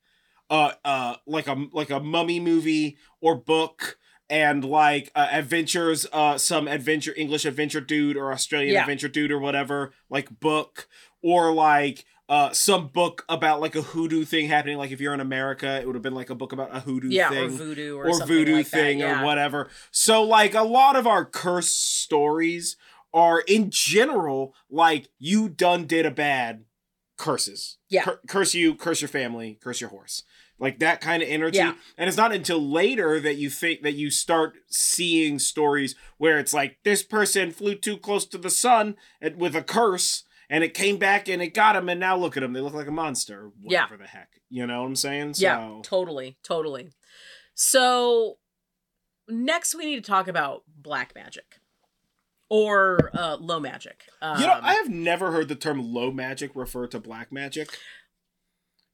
Speaker 1: uh, uh, like a like a mummy movie or book, and like uh, adventures, uh, some adventure English adventure dude or Australian
Speaker 2: Yeah.
Speaker 1: adventure dude or whatever, like book or like uh some book about like a hoodoo thing happening like if you're in america it would have been like a book about a hoodoo
Speaker 2: yeah,
Speaker 1: thing
Speaker 2: or voodoo or,
Speaker 1: or voodoo
Speaker 2: like
Speaker 1: thing
Speaker 2: yeah.
Speaker 1: or whatever. So like a lot of our curse stories are in general like you done did a bad curses.
Speaker 2: Yeah.
Speaker 1: Cur- curse you, curse your family, curse your horse. Like that kind of energy.
Speaker 2: Yeah.
Speaker 1: And it's not until later that you think that you start seeing stories where it's like this person flew too close to the sun and, with a curse and it came back and it got him and now look at him they look like a monster
Speaker 2: Yeah.
Speaker 1: whatever the heck you know what i'm saying so
Speaker 2: Yeah, totally, totally. So next we need to talk about black magic or uh, low magic. Um,
Speaker 1: You know, I have never heard the term low magic refer to black magic.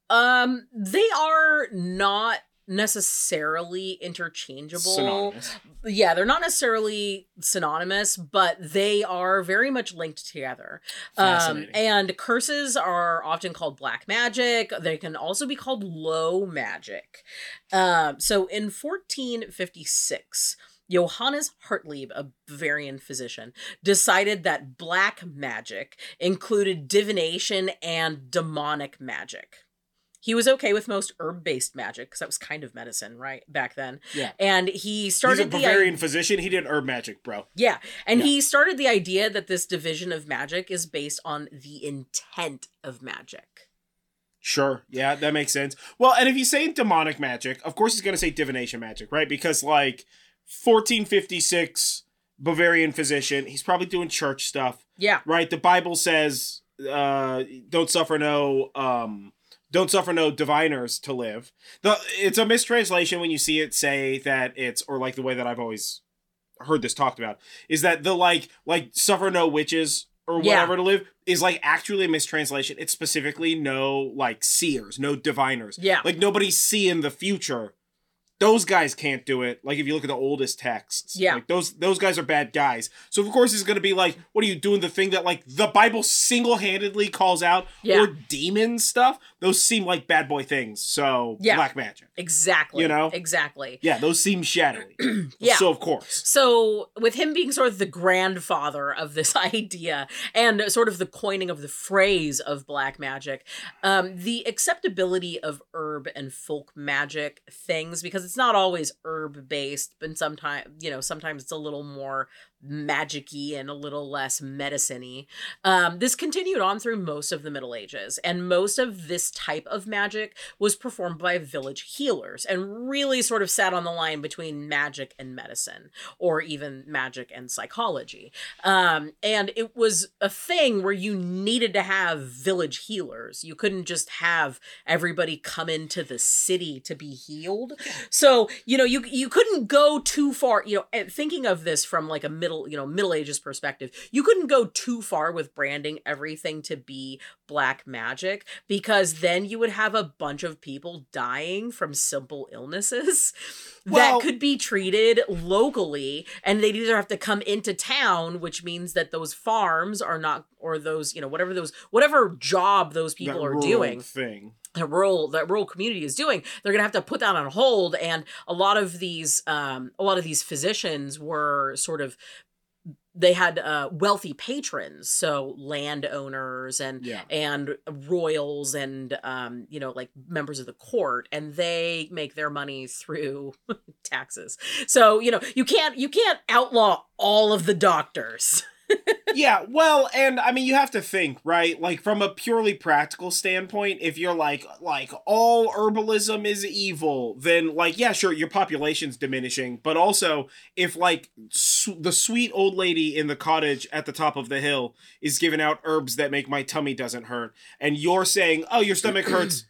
Speaker 2: um, they are not necessarily interchangeable.
Speaker 1: Synonymous.
Speaker 2: Yeah, they're not necessarily synonymous, but they are very much linked together. Um, and curses are often called black magic. They can also be called low magic. Um, so in 1456, Johannes Hartlieb, a Bavarian physician, decided that black magic included divination and demonic magic. He was okay with most herb-based magic because that was kind of medicine, right back then.
Speaker 1: Yeah.
Speaker 2: And he started.
Speaker 1: He's a
Speaker 2: the
Speaker 1: Bavarian physician. He did herb magic, bro.
Speaker 2: yeah, and
Speaker 1: Yeah.
Speaker 2: he started the idea that this division of magic is based on the intent of magic.
Speaker 1: Sure. Yeah, that makes sense. Well, and if he's saying demonic magic, of course he's going to say divination magic, right? Because, like, 1456, Bavarian physician, he's probably doing church stuff,
Speaker 2: Yeah,
Speaker 1: right? The Bible says, uh, don't suffer no, um, don't suffer no diviners to live. The it's a mistranslation when you see it say that it's or like the way that I've always heard this talked about is that the like like suffer no witches or
Speaker 2: Yeah.
Speaker 1: whatever to live is like actually a mistranslation. It's specifically no like seers, no diviners.
Speaker 2: yeah,
Speaker 1: Like nobody's seeing the future. Those guys can't do it. Like if you look at the oldest texts,
Speaker 2: Yeah.
Speaker 1: like those those guys are bad guys. So of course he's gonna be like, what are you doing? The thing that like the Bible single handedly calls out,
Speaker 2: Yeah.
Speaker 1: or demon stuff. Those seem like bad boy things. So
Speaker 2: Yeah.
Speaker 1: black magic.
Speaker 2: exactly.
Speaker 1: You know?
Speaker 2: exactly.
Speaker 1: Yeah, those seem shadowy.
Speaker 2: Yeah.
Speaker 1: So of course.
Speaker 2: So, with him being sort of the grandfather of this idea and sort of the coining of the phrase of black magic, um, the acceptability of herb and folk magic things, because it's not always herb based, but sometimes, you know, sometimes it's a little more magic-y and a little less medicine-y. Um, this continued on through most of the Middle Ages, and most of this type of magic was performed by village healers and really sort of sat on the line between magic and medicine, or even magic and psychology. Um, and it was a thing where you needed to have village healers. You couldn't just have everybody come into the city to be healed. So, you know, you you couldn't go too far, you know, thinking of this from like a Middle middle you know middle ages perspective you couldn't go too far with branding everything to be black magic because then you would have a bunch of people dying from simple illnesses
Speaker 1: Well-
Speaker 2: that could be treated locally and they'd either have to come into town which means that those farms are not or those you know whatever those whatever job those people
Speaker 1: That
Speaker 2: are doing
Speaker 1: thing.
Speaker 2: the rural that rural community is doing they're going to have to put that on hold and a lot of these um a lot of these physicians were sort of they had uh wealthy patrons so landowners and
Speaker 1: Yeah.
Speaker 2: and royals and um you know like members of the court and they make their money through taxes so you know you can't you can't outlaw all of the doctors
Speaker 1: yeah, well, and I mean you have to think, right? Like from a purely practical standpoint, if you're like like all herbalism is evil, then like yeah, sure, your population's diminishing, but also if like su- the sweet old lady in the cottage at the top of the hill is giving out herbs that make my tummy doesn't hurt and you're saying, "Oh, your stomach hurts."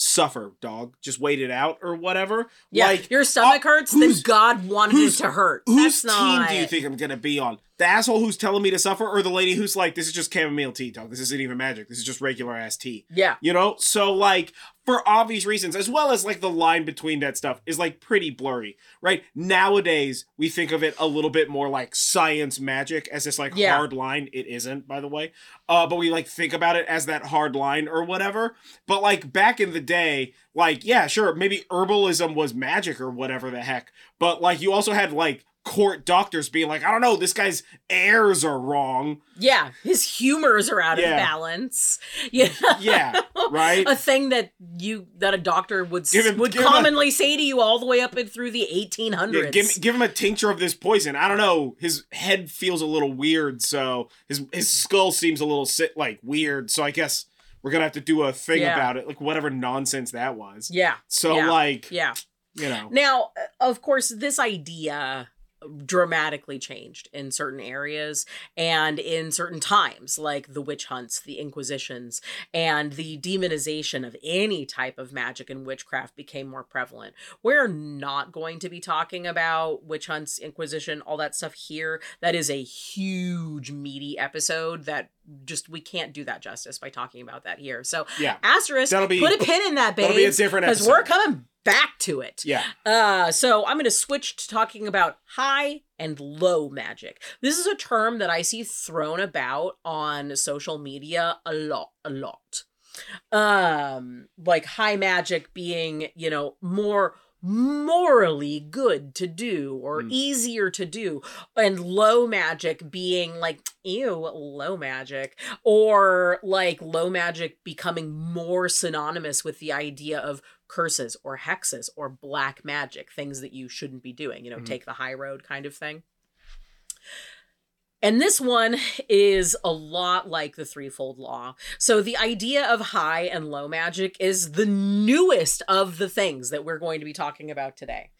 Speaker 1: Suffer, dog. Just wait it out or whatever.
Speaker 2: yeah
Speaker 1: like
Speaker 2: your stomach
Speaker 1: uh,
Speaker 2: hurts then god wanted it to hurt
Speaker 1: Whose
Speaker 2: That's
Speaker 1: team
Speaker 2: not
Speaker 1: do you think I'm gonna be on? The asshole who's telling me to suffer, or the lady who's like, "This is just chamomile tea, dog. This isn't even magic. This is just regular ass tea."
Speaker 2: yeah
Speaker 1: You know, so like for obvious reasons, as well as like the line between that stuff is like pretty blurry, right? Nowadays, we think of it a little bit more like science magic as this like
Speaker 2: Yeah.
Speaker 1: hard line. It isn't, by the way, uh, but we like think about it as that hard line or whatever. But like back in the day, like yeah, sure, maybe herbalism was magic or whatever the heck, but like you also had like court doctors being like, I don't know, this guy's airs are wrong.
Speaker 2: Yeah, his humors are out
Speaker 1: Yeah.
Speaker 2: of balance. Yeah.
Speaker 1: Yeah, right?
Speaker 2: a thing that you that a doctor would
Speaker 1: him-
Speaker 2: would
Speaker 1: him a-
Speaker 2: commonly say to you all the way up and through the 1800s.
Speaker 1: Yeah, give give him a tincture of this poison. I don't know. His head feels a little weird, so his his skull seems a little sit like weird. So I guess we're gonna have to do a thing
Speaker 2: Yeah.
Speaker 1: about it, like whatever nonsense that was.
Speaker 2: yeah.
Speaker 1: So like
Speaker 2: Yeah.
Speaker 1: you know,
Speaker 2: Now, of course, this idea dramatically changed in certain areas and in certain times like the witch hunts the inquisitions and the demonization of any type of magic and witchcraft became more prevalent. We're not going to be talking about witch hunts inquisition all that stuff here. That is a huge meaty episode that just we can't do that justice by talking about that here so
Speaker 1: yeah,
Speaker 2: asterisk
Speaker 1: That'll be-
Speaker 2: put a pin in that babe.
Speaker 1: that'll be a different
Speaker 2: because we're coming back to it
Speaker 1: yeah,
Speaker 2: uh, so I'm going to switch to talking about high and low magic. This is a term that I see thrown about on social media a lot, a lot. Um, like high magic being, you know, more morally good to do or
Speaker 1: Hmm.
Speaker 2: easier to do and low magic being like ew low magic or like low magic becoming more synonymous with the idea of curses or hexes or black magic things that you shouldn't be doing you know
Speaker 1: Mhm.
Speaker 2: take the high road kind of thing and this one is a lot like the threefold law. So the idea of high and low magic is the newest of the things that we're going to be talking about today.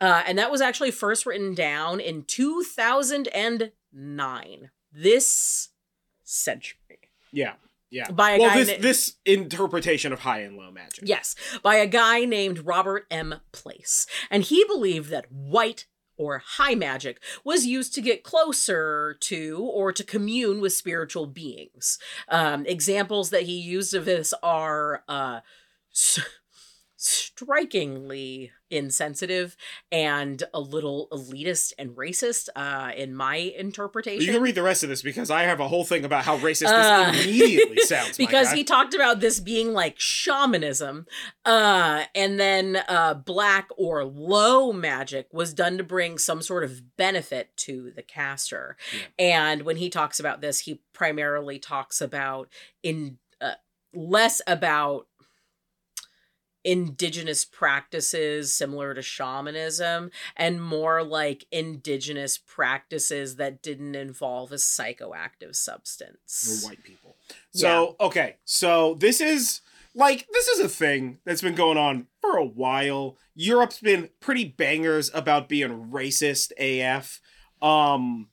Speaker 2: Uh, and that was actually first written down in 2009, this century,
Speaker 1: yeah, yeah.
Speaker 2: by a
Speaker 1: Well,
Speaker 2: guy
Speaker 1: this
Speaker 2: na-
Speaker 1: this interpretation of high and low magic.
Speaker 2: Yes, by a guy named Robert M. Place. And he believed that white or high magic was used to get closer to or to commune with spiritual beings. Um, examples that he used of this are uh, strikingly insensitive and a little elitist and racist uh, in my interpretation.
Speaker 1: You can read the rest of this because I have a whole thing about how racist
Speaker 2: Uh,
Speaker 1: this immediately sounds.
Speaker 2: because he talked about this being like shamanism uh and then uh black or low magic was done to bring some sort of benefit to the caster
Speaker 1: Yeah.
Speaker 2: and when he talks about this he primarily talks about in uh, less about indigenous practices similar to shamanism and more like indigenous practices that didn't involve a psychoactive substance
Speaker 1: We're white people. So, okay. So this is like this is a thing that's been going on for a while. Europe's been pretty bangers about being racist AF. Um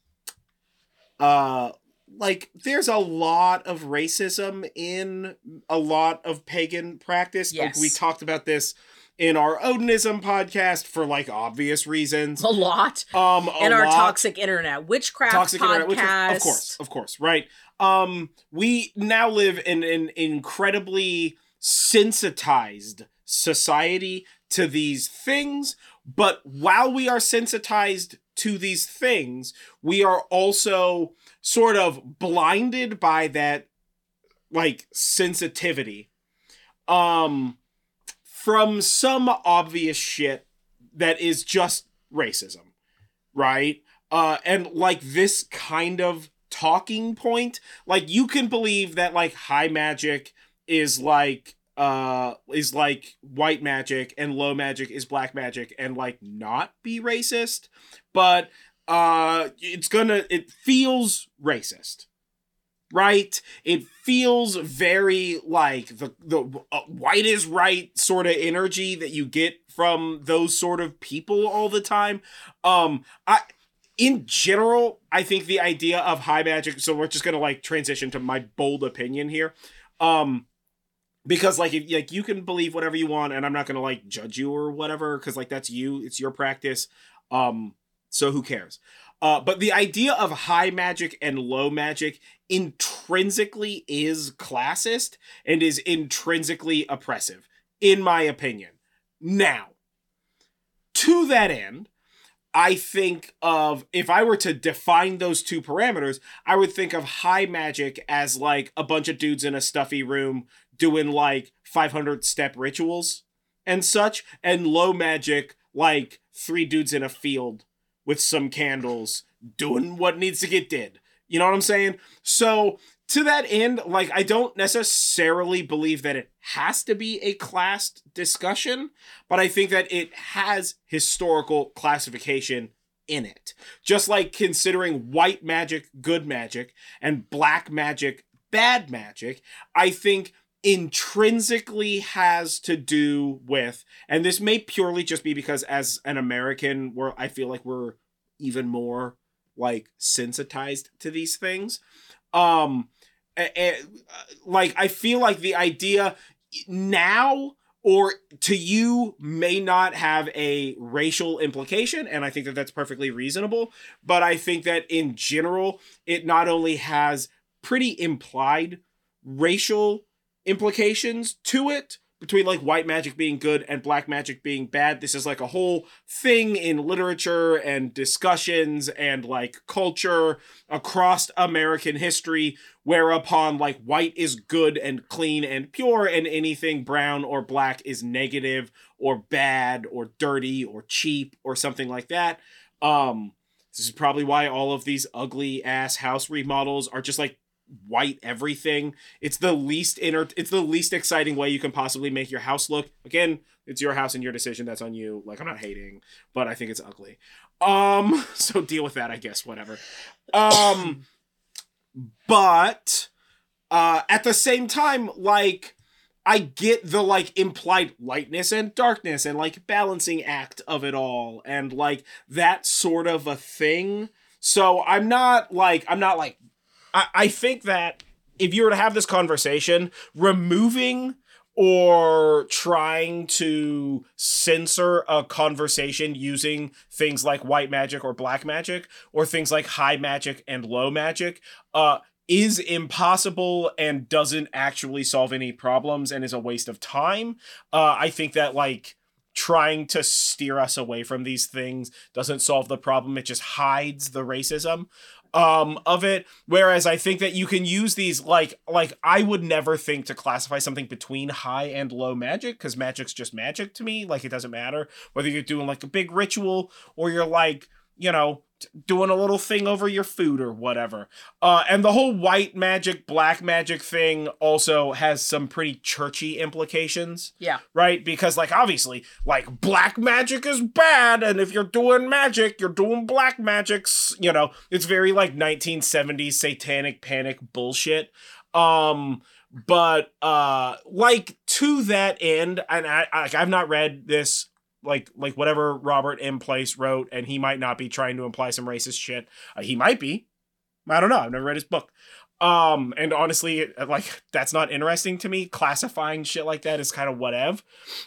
Speaker 1: uh like there's a lot of racism in a lot of pagan practice. Like we talked about this in our Odinism podcast for like obvious reasons.
Speaker 2: A lot.
Speaker 1: Um, a
Speaker 2: and our
Speaker 1: lot.
Speaker 2: toxic internet witchcraft
Speaker 1: toxic
Speaker 2: podcast.
Speaker 1: internet, was- of course, of course, right? Um, we now live in an incredibly sensitized society to these things, but while we are sensitized to these things, we are also sort of blinded by that like sensitivity. Um from some obvious shit that is just racism right? Uh and like this kind of talking point like you can believe that like high magic is like uh is like white magic and low magic is black magic and like not be racist but uh it's gonna it feels racist right? It feels very like the the uh, white is right sort of energy that you get from those sort of people all the time. Um i in general i think the idea of high magic so we're just gonna like transition to my bold opinion here. Um because like if like you can believe whatever you want and i'm not gonna like judge you or whatever because like that's you it's your practice. Um so who cares? Uh but the idea of high magic and low magic intrinsically is classist and is intrinsically oppressive in my opinion. Now to that end I think of if I were to define those two parameters, I would think of high magic as like a bunch of dudes in a stuffy room doing like 500 step rituals and such, and low magic like three dudes in a field with some candles doing what needs to get did. You know what I'm saying? So to that end, like I don't necessarily believe that it has to be a class discussion, but I think that it has historical classification in it. Just like considering white magic good magic and black magic bad magic, I think intrinsically has to do with and this may purely just be because as an American where I feel like we're even more like sensitized to these things. Um like I feel like the idea now or to you may not have a racial implication and I think that that's perfectly reasonable, but I think that in general it not only has pretty implied racial implications to it between like white magic being good and black magic being bad. This is like a whole thing in literature and discussions and like culture across American history, whereupon like white is good and clean and pure, and anything brown or black is negative or bad or dirty or cheap or something like that. Um, this is probably why all of these ugly ass house remodels are just like white everything. It's the least inner it's the least exciting way you can possibly make your house look. Again, it's your house and your decision. That's on you. Like I'm not hating, but I think it's ugly. Um so deal with that, I guess, whatever. Um but uh at the same time like I get the like implied lightness and darkness and like balancing act of it all and like that sort of a thing. So I'm not like I'm not like I, I think that if you were to have this conversation, removing or trying to censor a conversation using things like white magic or black magic or things like high magic and low magic uh is impossible and doesn't actually solve any problems and is a waste of time. Uh I think that like trying to steer us away from these things doesn't solve the problem it just hides the racism um of it. Whereas i think that you can use these like like i would never think to classify something between high and low magic because magic's just magic to me. Like it doesn't matter whether you're doing like a big ritual or you're like you know doing a little thing over your food or whatever uh and the whole white magic black magic thing also has some pretty churchy implications
Speaker 2: Yeah.
Speaker 1: right? Because like obviously, like black magic is bad, and if you're doing magic, you're doing black magics. You know, it's very like 1970s satanic panic bullshit. Um, but uh, like to that end, and I, I I've not read this. Like, like whatever Robert M. Place wrote, and he might not be trying to imply some racist shit. Uh, he might be. I don't know. I've never read his book. Um, and honestly, like that's not interesting to me. Classifying shit like that is kind of whatever.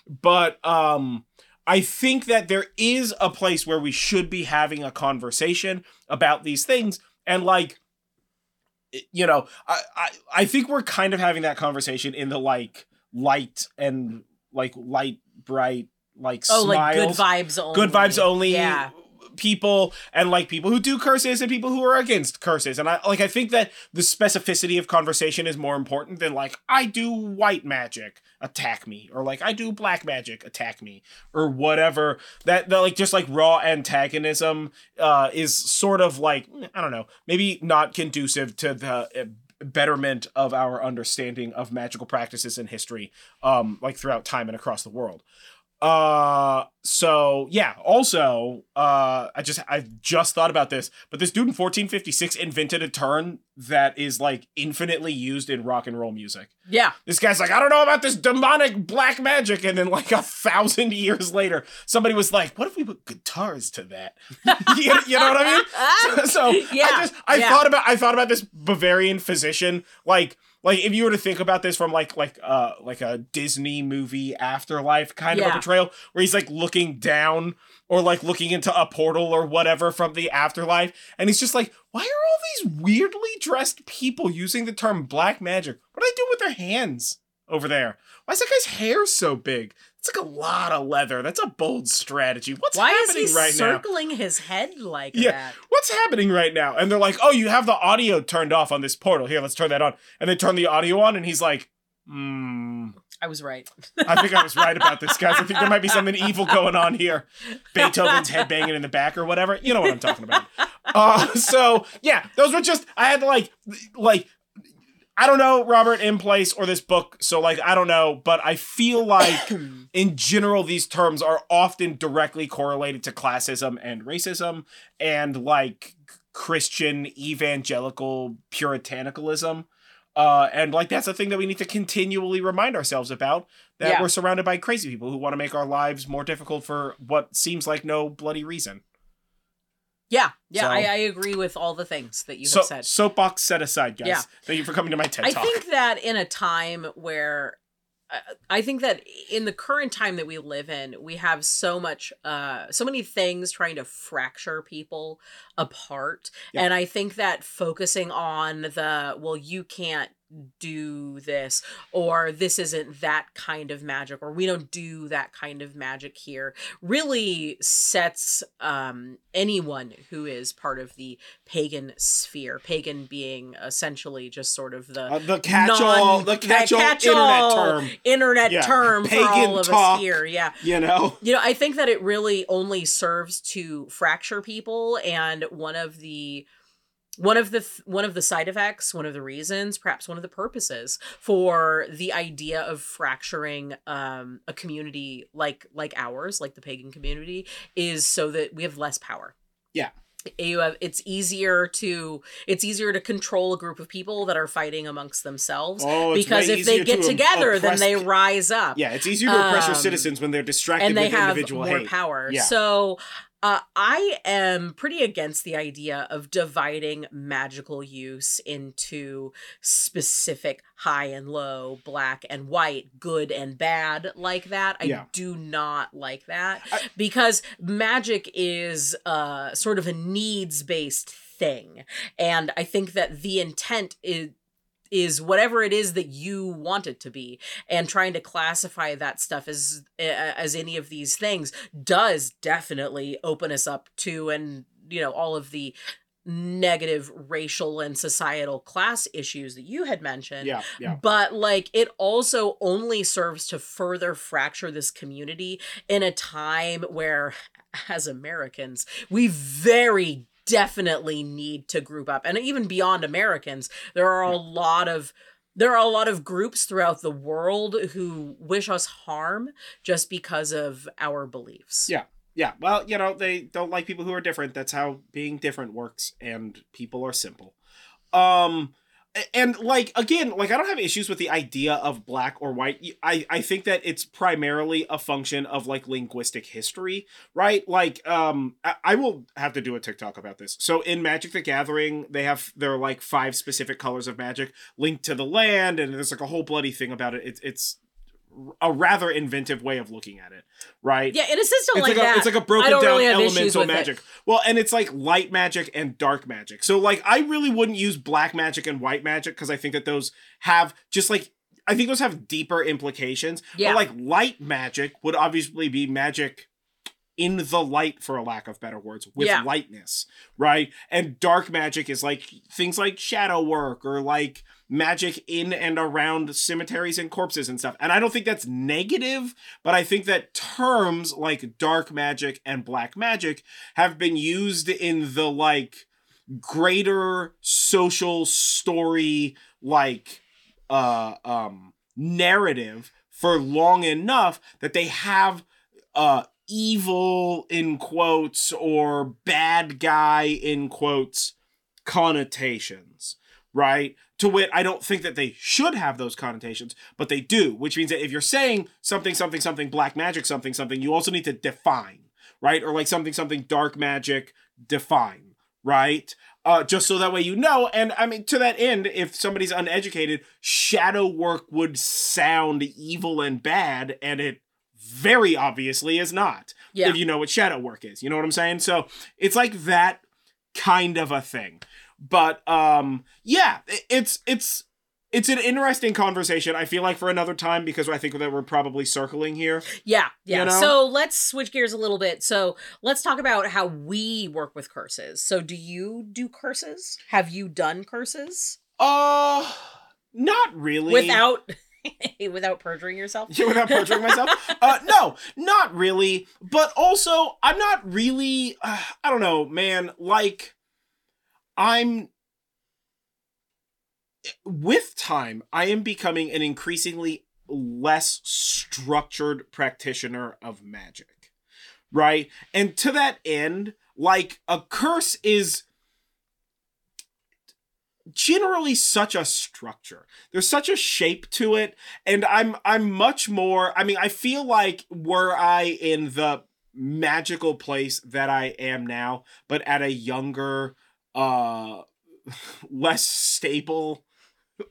Speaker 1: But um, I think that there is a place where we should be having a conversation about these things, and like, you know, I I, I think we're kind of having that conversation in the like light and like light bright like
Speaker 2: Oh,
Speaker 1: smiles
Speaker 2: like good vibes only.
Speaker 1: good vibes only
Speaker 2: Yeah.
Speaker 1: people and like people who do curses and people who are against curses and i like i think that the specificity of conversation is more important than like i do white magic attack me or like i do black magic attack me or whatever that, that like just like raw antagonism uh is sort of like i don't know maybe not conducive to the uh, betterment of our understanding of magical practices and history um like throughout time and across the world uh so yeah also uh i just i just thought about this but this dude in 1456 invented a turn that is like infinitely used in rock and roll music
Speaker 2: Yeah.
Speaker 1: this guy's like i don't know about this demonic black magic and then like a thousand years later somebody was like what if we put guitars to that you, you know what i mean so
Speaker 2: Yeah,
Speaker 1: I just I
Speaker 2: yeah.
Speaker 1: thought about I thought about this Bavarian physician like like if you were to think about this from like like uh like a Disney movie afterlife kind of a portrayal where he's like looking down or like looking into a portal or whatever from the afterlife and he's just like why are all these weirdly dressed people using the term black magic? What do they do with their hands over there? Why is that guy's hair so big it's like a lot of leather that's a bold strategy what's
Speaker 2: Why is
Speaker 1: happening
Speaker 2: he
Speaker 1: right now
Speaker 2: circling his head like
Speaker 1: Yeah.
Speaker 2: that?
Speaker 1: what's happening right now? And they're like, oh, you have the audio turned off on this portal. Here, let's turn that on. And they turn the audio on, and he's like, hmm.
Speaker 2: I was right.
Speaker 1: I think I was right about this, guys. I think there might be something evil going on here. Beethoven's head banging in the back or whatever. You know what I'm talking about. Uh, so yeah, those were just I had to like like I don't know Robert M. Place or this book, so like I don't know, but I feel like in general these terms are often directly correlated to classism and racism and like Christian evangelical puritanicalism. Uh, and like that's a thing that we need to continually remind ourselves about that
Speaker 2: Yeah.
Speaker 1: we're surrounded by crazy people who want to make our lives more difficult for what seems like no bloody reason.
Speaker 2: Yeah, yeah,
Speaker 1: So-
Speaker 2: I, I agree with all the things that you
Speaker 1: so
Speaker 2: have said.
Speaker 1: soapbox set aside, guys.
Speaker 2: Yeah.
Speaker 1: Thank you for coming to my TED
Speaker 2: I
Speaker 1: talk.
Speaker 2: think that in a time where uh, I think that in the current time that we live in, we have so much, uh, so many things trying to fracture people apart.
Speaker 1: Yeah.
Speaker 2: And I think that focusing on the, well, you can't do this, or this isn't that kind of magic, or we don't do that kind of magic here, really sets um, anyone who is part of the pagan sphere, pagan being essentially just sort of the
Speaker 1: Uh, the catch-all,
Speaker 2: non-
Speaker 1: the catch-all,
Speaker 2: catch-all
Speaker 1: internet term.
Speaker 2: internet
Speaker 1: Yeah,
Speaker 2: term for
Speaker 1: pagan
Speaker 2: all of
Speaker 1: talk.
Speaker 2: us here. Yeah.
Speaker 1: You know,
Speaker 2: You know, I think that it really only serves to fracture people and one of the one of the th- one of the side effects, one of the reasons, perhaps one of the purposes for the idea of fracturing um, a community like like ours, like the pagan community, is so that we have less power.
Speaker 1: Yeah.
Speaker 2: You have it's easier to it's easier to control a group of people that are fighting amongst themselves
Speaker 1: Oh, it's
Speaker 2: because if they get
Speaker 1: to
Speaker 2: together, then they rise up
Speaker 1: yeah, it's easier to oppress your
Speaker 2: Um,
Speaker 1: citizens when they're distracted
Speaker 2: and they
Speaker 1: with
Speaker 2: have
Speaker 1: individual
Speaker 2: more
Speaker 1: hate.
Speaker 2: power.
Speaker 1: Yeah.
Speaker 2: So uh, I am pretty against the idea of dividing magical use into specific high and low, black and white, good and bad like that. I
Speaker 1: Yeah.
Speaker 2: do not like that
Speaker 1: I-
Speaker 2: because magic is uh, sort of a needs based thing. And I think that the intent is is whatever it is that you want it to be and trying to classify that stuff as as any of these things does definitely open us up to and you know all of the negative racial and societal class issues that you had mentioned
Speaker 1: Yeah, yeah.
Speaker 2: but like it also only serves to further fracture this community in a time where as Americans we very definitely need to group up and even beyond Americans there are a lot of there are a lot of groups throughout the world who wish us harm just because of our beliefs.
Speaker 1: Yeah. Yeah, well, you know, they don't like people who are different. That's how being different works, and people are simple. Um, and like again like i don't have issues with the idea of black or white. I i think that it's primarily a function of like linguistic history right? Like um I, will have to do a tiktok about this. So in magic the gathering they have there are like five specific colors of magic linked to the land and there's like a whole bloody thing about it. It's it's a rather inventive way of looking at it, right?
Speaker 2: Yeah, in a system
Speaker 1: it's
Speaker 2: like,
Speaker 1: like, a,
Speaker 2: that,
Speaker 1: it's like a broken down
Speaker 2: really
Speaker 1: elemental
Speaker 2: with it.
Speaker 1: magic. Well, and it's like light magic and dark magic. So like I really wouldn't use black magic and white magic because I think that those have just like I think those have deeper implications.
Speaker 2: Yeah.
Speaker 1: But like light magic would obviously be magic in the light for a lack of better words with
Speaker 2: Yeah.
Speaker 1: lightness, right? And dark magic is like things like shadow work or like magic in and around cemeteries and corpses and stuff. And I don't think that's negative, but I think that terms like dark magic and black magic have been used in the like greater social story like uh um narrative for long enough that they have uh evil in quotes or bad guy in quotes connotations right to wit i don't think that they should have those connotations but they do which means that if you're saying something something something black magic something something you also need to define right or like something something dark magic define right uh, just so that way you know. And I mean, to that end, if somebody's uneducated, shadow work would sound evil and bad, and it very obviously is not.
Speaker 2: Yeah.
Speaker 1: If you know what shadow work is, you know what I'm saying. So it's like that kind of a thing. But um, yeah, it's it's it's an interesting conversation. I feel like for another time because I think that we're probably circling here.
Speaker 2: Yeah, yeah.
Speaker 1: You know?
Speaker 2: So let's switch gears a little bit. So let's talk about how we work with curses. So do you do curses? Have you done curses
Speaker 1: Uh, not really.
Speaker 2: without without perjuring yourself?
Speaker 1: Yeah, without perjuring myself. Uh, no, not really. But also, I'm not really. Uh, I don't know, man. Like, I'm. With time, I am becoming an increasingly less structured practitioner of magic. Right? And to that end, like, a curse is generally such a structure. There's such a shape to it and I'm I'm much more I mean I feel like were I in the magical place that I am now but at a younger uh less stable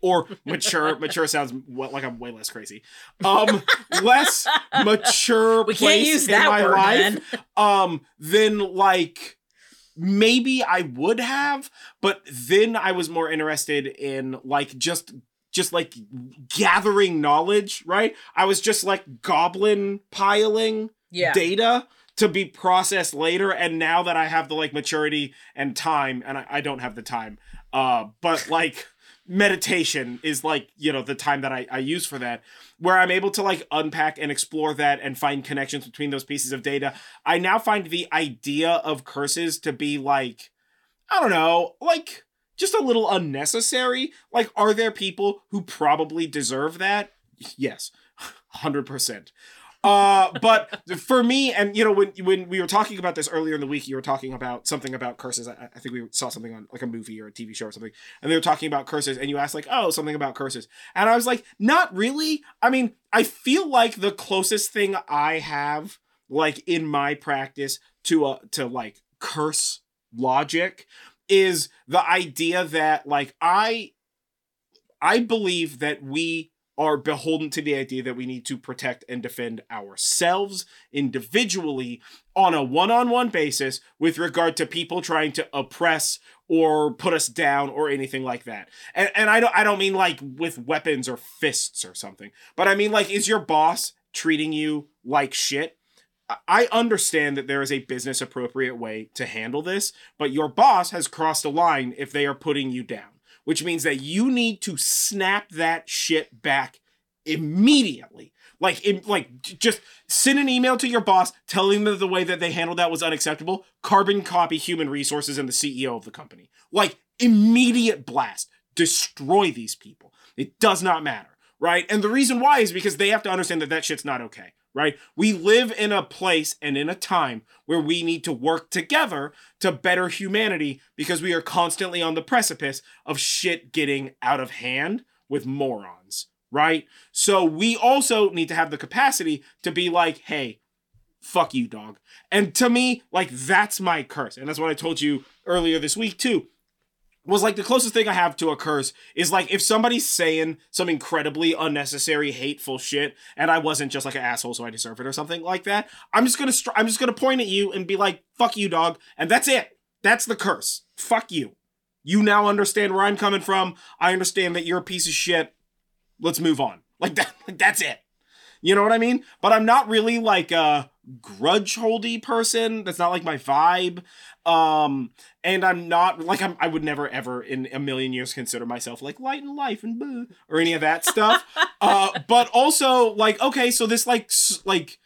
Speaker 1: or mature mature sounds like I'm way less crazy. Um less mature
Speaker 2: We can't
Speaker 1: place in my
Speaker 2: word,
Speaker 1: life
Speaker 2: man.
Speaker 1: um then like maybe I would have, but then I was more interested in like just just like gathering knowledge, right? I was just like goblin piling
Speaker 2: Yeah.
Speaker 1: data to be processed later and now that I have the like maturity and time and I, I don't have the time uh but like meditation is like you know the time that I, I use for that where i'm able to like unpack and explore that and find connections between those pieces of data. I now find the idea of curses to be like i don't know like just a little unnecessary. Like are there people who probably deserve that? Yes 100% uh but for me and you know when when we were talking about this earlier in the week you were talking about something about curses. I, I think we saw something on like a movie or a tv show or something and they were talking about curses and you asked like oh something about curses. And i was like not really. I mean i feel like the closest thing i have like in my practice to a to like curse logic is the idea that like i i believe that we are beholden to the idea that we need to protect and defend ourselves individually on a one-on-one basis with regard to people trying to oppress or put us down or anything like that. And and I don't I don't mean like with weapons or fists or something. But I mean like is your boss treating you like shit? I understand that there is a business appropriate way to handle this, but your boss has crossed a line if they are putting you down which means that you need to snap that shit back immediately. Like, in, like, just send an email to your boss telling them the way that they handled that was unacceptable. Carbon copy human resources and the CEO of the company. Like, immediate blast. Destroy these people. It does not matter, right? And the reason why is because they have to understand that that shit's not okay, right? We live in a place and in a time where we need to work together to better humanity because we are constantly on the precipice of shit getting out of hand with morons, right? So we also need to have the capacity to be like, hey, fuck you, dog. And to me, like, that's my curse. And that's what I told you earlier this week, too was like the closest thing I have to a curse is like if somebody's saying some incredibly unnecessary, hateful shit, and I wasn't just like an asshole, so I deserve it or something like that. I'm just gonna str- I'm just gonna point at you and be like, "Fuck you, dog," and that's it. That's the curse. Fuck you. You now understand where I'm coming from. I understand that you're a piece of shit. Let's move on. Like that. Like that's it. You know what I mean? But I'm not really like a grudge holdy person. That's not like my vibe. Um, and I'm not like I'm, I would never ever in a million years consider myself like light in life and blah, or any of that stuff. uh, but also like okay, so this like s- like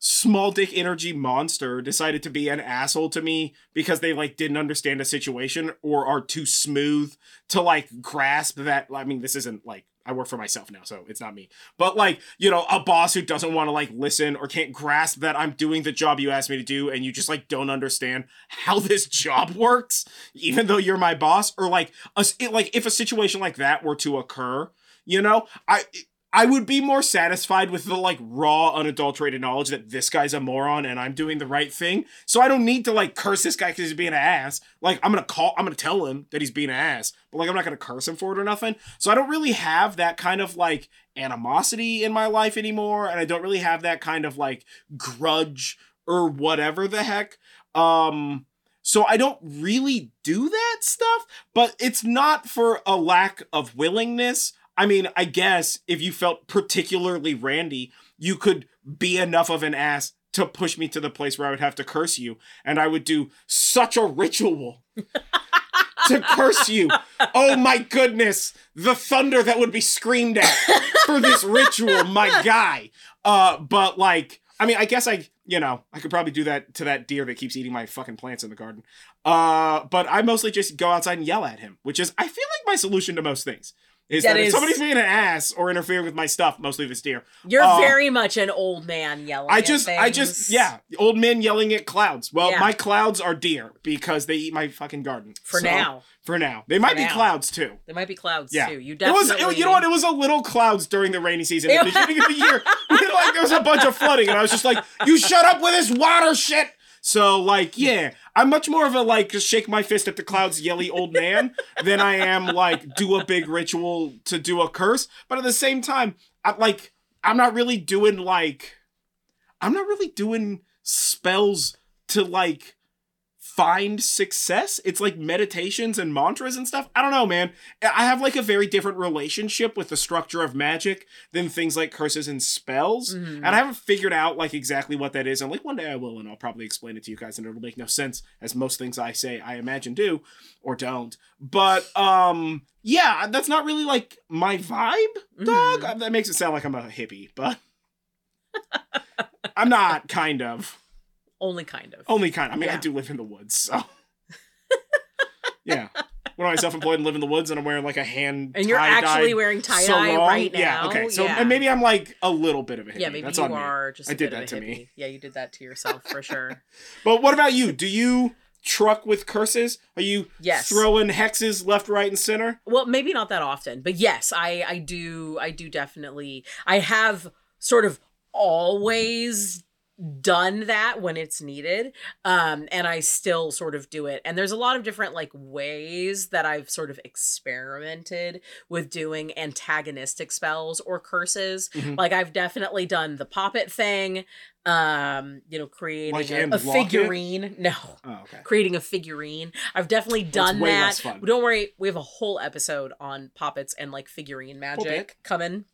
Speaker 1: small dick energy monster decided to be an asshole to me because they like didn't understand a situation or are too smooth to like grasp that I mean this isn't like I work for myself now so it's not me. But like you know a boss who doesn't want to like listen or can't grasp that I'm doing the job you asked me to do and you just like don't understand how this job works even though you're my boss or like a, it, like if a situation like that were to occur you know I I would be more satisfied with the like raw, unadulterated knowledge that this guy's a moron and I'm doing the right thing. So I don't need to like curse this guy because he's being an ass. Like I'm gonna call, I'm gonna tell him that he's being an ass, but like I'm not gonna curse him for it or nothing. So I don't really have that kind of like animosity in my life anymore, and I don't really have that kind of like grudge or whatever the heck. Um, so I don't really do that stuff, but it's not for a lack of willingness. I mean, I guess if you felt particularly randy, you could be enough of an ass to push me to the place where I would have to curse you, and I would do such a ritual to curse you. Oh my goodness, the thunder that would be screamed at for this ritual, my guy. Uh, but like, I mean, I guess I, you know, I could probably do that to that deer that keeps eating my fucking plants in the garden. Uh, but I mostly just go outside and yell at him, which is, I feel like my solution to most things. Is
Speaker 2: That
Speaker 1: that, if somebody's being an ass or interfering with my stuff, mostly this deer,
Speaker 2: You're
Speaker 1: Uh,
Speaker 2: very much an old man yelling.
Speaker 1: I
Speaker 2: at
Speaker 1: just, I just, yeah, old men yelling at clouds. Well,
Speaker 2: Yeah.
Speaker 1: my clouds are deer because they eat my fucking garden.
Speaker 2: For
Speaker 1: So,
Speaker 2: now,
Speaker 1: For now, they might be clouds too.
Speaker 2: They might be clouds
Speaker 1: Yeah.
Speaker 2: too. You definitely.
Speaker 1: It was, it, you know what? It was a little clouds during the rainy season. At the beginning of the year, like there was a bunch of flooding, and I was just like, "You shut up with this water shit." So, like, yeah, I'm much more of a like just shake my fist at the clouds, yelly old man than I am like do a big ritual to do a curse. But at the same time, I'm like, I'm not really doing like, I'm not really doing spells to like find success. It's like meditations and mantras and stuff. I don't know, man. I have like a very different relationship with the structure of magic than things like curses and spells.
Speaker 2: Mhm.
Speaker 1: And I haven't figured out like exactly what that is. And like one day I will, and I'll probably explain it to you guys, and it'll make no sense as most things I say I imagine do or don't. But um, yeah, that's not really like my vibe, dog.
Speaker 2: Mhm.
Speaker 1: That makes it sound like I'm a hippie, but I'm not. Kind of.
Speaker 2: Only kind of.
Speaker 1: Only kind. I mean, I do live in the woods, so yeah. When I'm self-employed and live in the woods, and I'm wearing like a hand
Speaker 2: and you're actually wearing tie dye
Speaker 1: sarong.
Speaker 2: right now.
Speaker 1: Yeah. Okay. So
Speaker 2: yeah.
Speaker 1: and maybe I'm like a little bit of a hippie.
Speaker 2: yeah, maybe
Speaker 1: That's
Speaker 2: you
Speaker 1: on me.
Speaker 2: are just.
Speaker 1: I did that to me.
Speaker 2: Yeah, you did that to yourself for sure.
Speaker 1: But what about you? Do you truck with curses? Are you
Speaker 2: Yes.
Speaker 1: throwing hexes left, right, and center?
Speaker 2: Well, maybe not that often, but yes, I I do I do definitely I have sort of always done that when it's needed um and i still sort of do it and there's a lot of different like ways that i've sort of experimented with doing antagonistic spells or curses
Speaker 1: Mhm.
Speaker 2: like i've definitely done the poppet thing um you know creating
Speaker 1: Like
Speaker 2: a, a
Speaker 1: lock it?
Speaker 2: figurine no
Speaker 1: Oh, okay.
Speaker 2: creating a figurine. I've definitely done that. Don't worry, we have a whole episode on poppets and like figurine magic coming.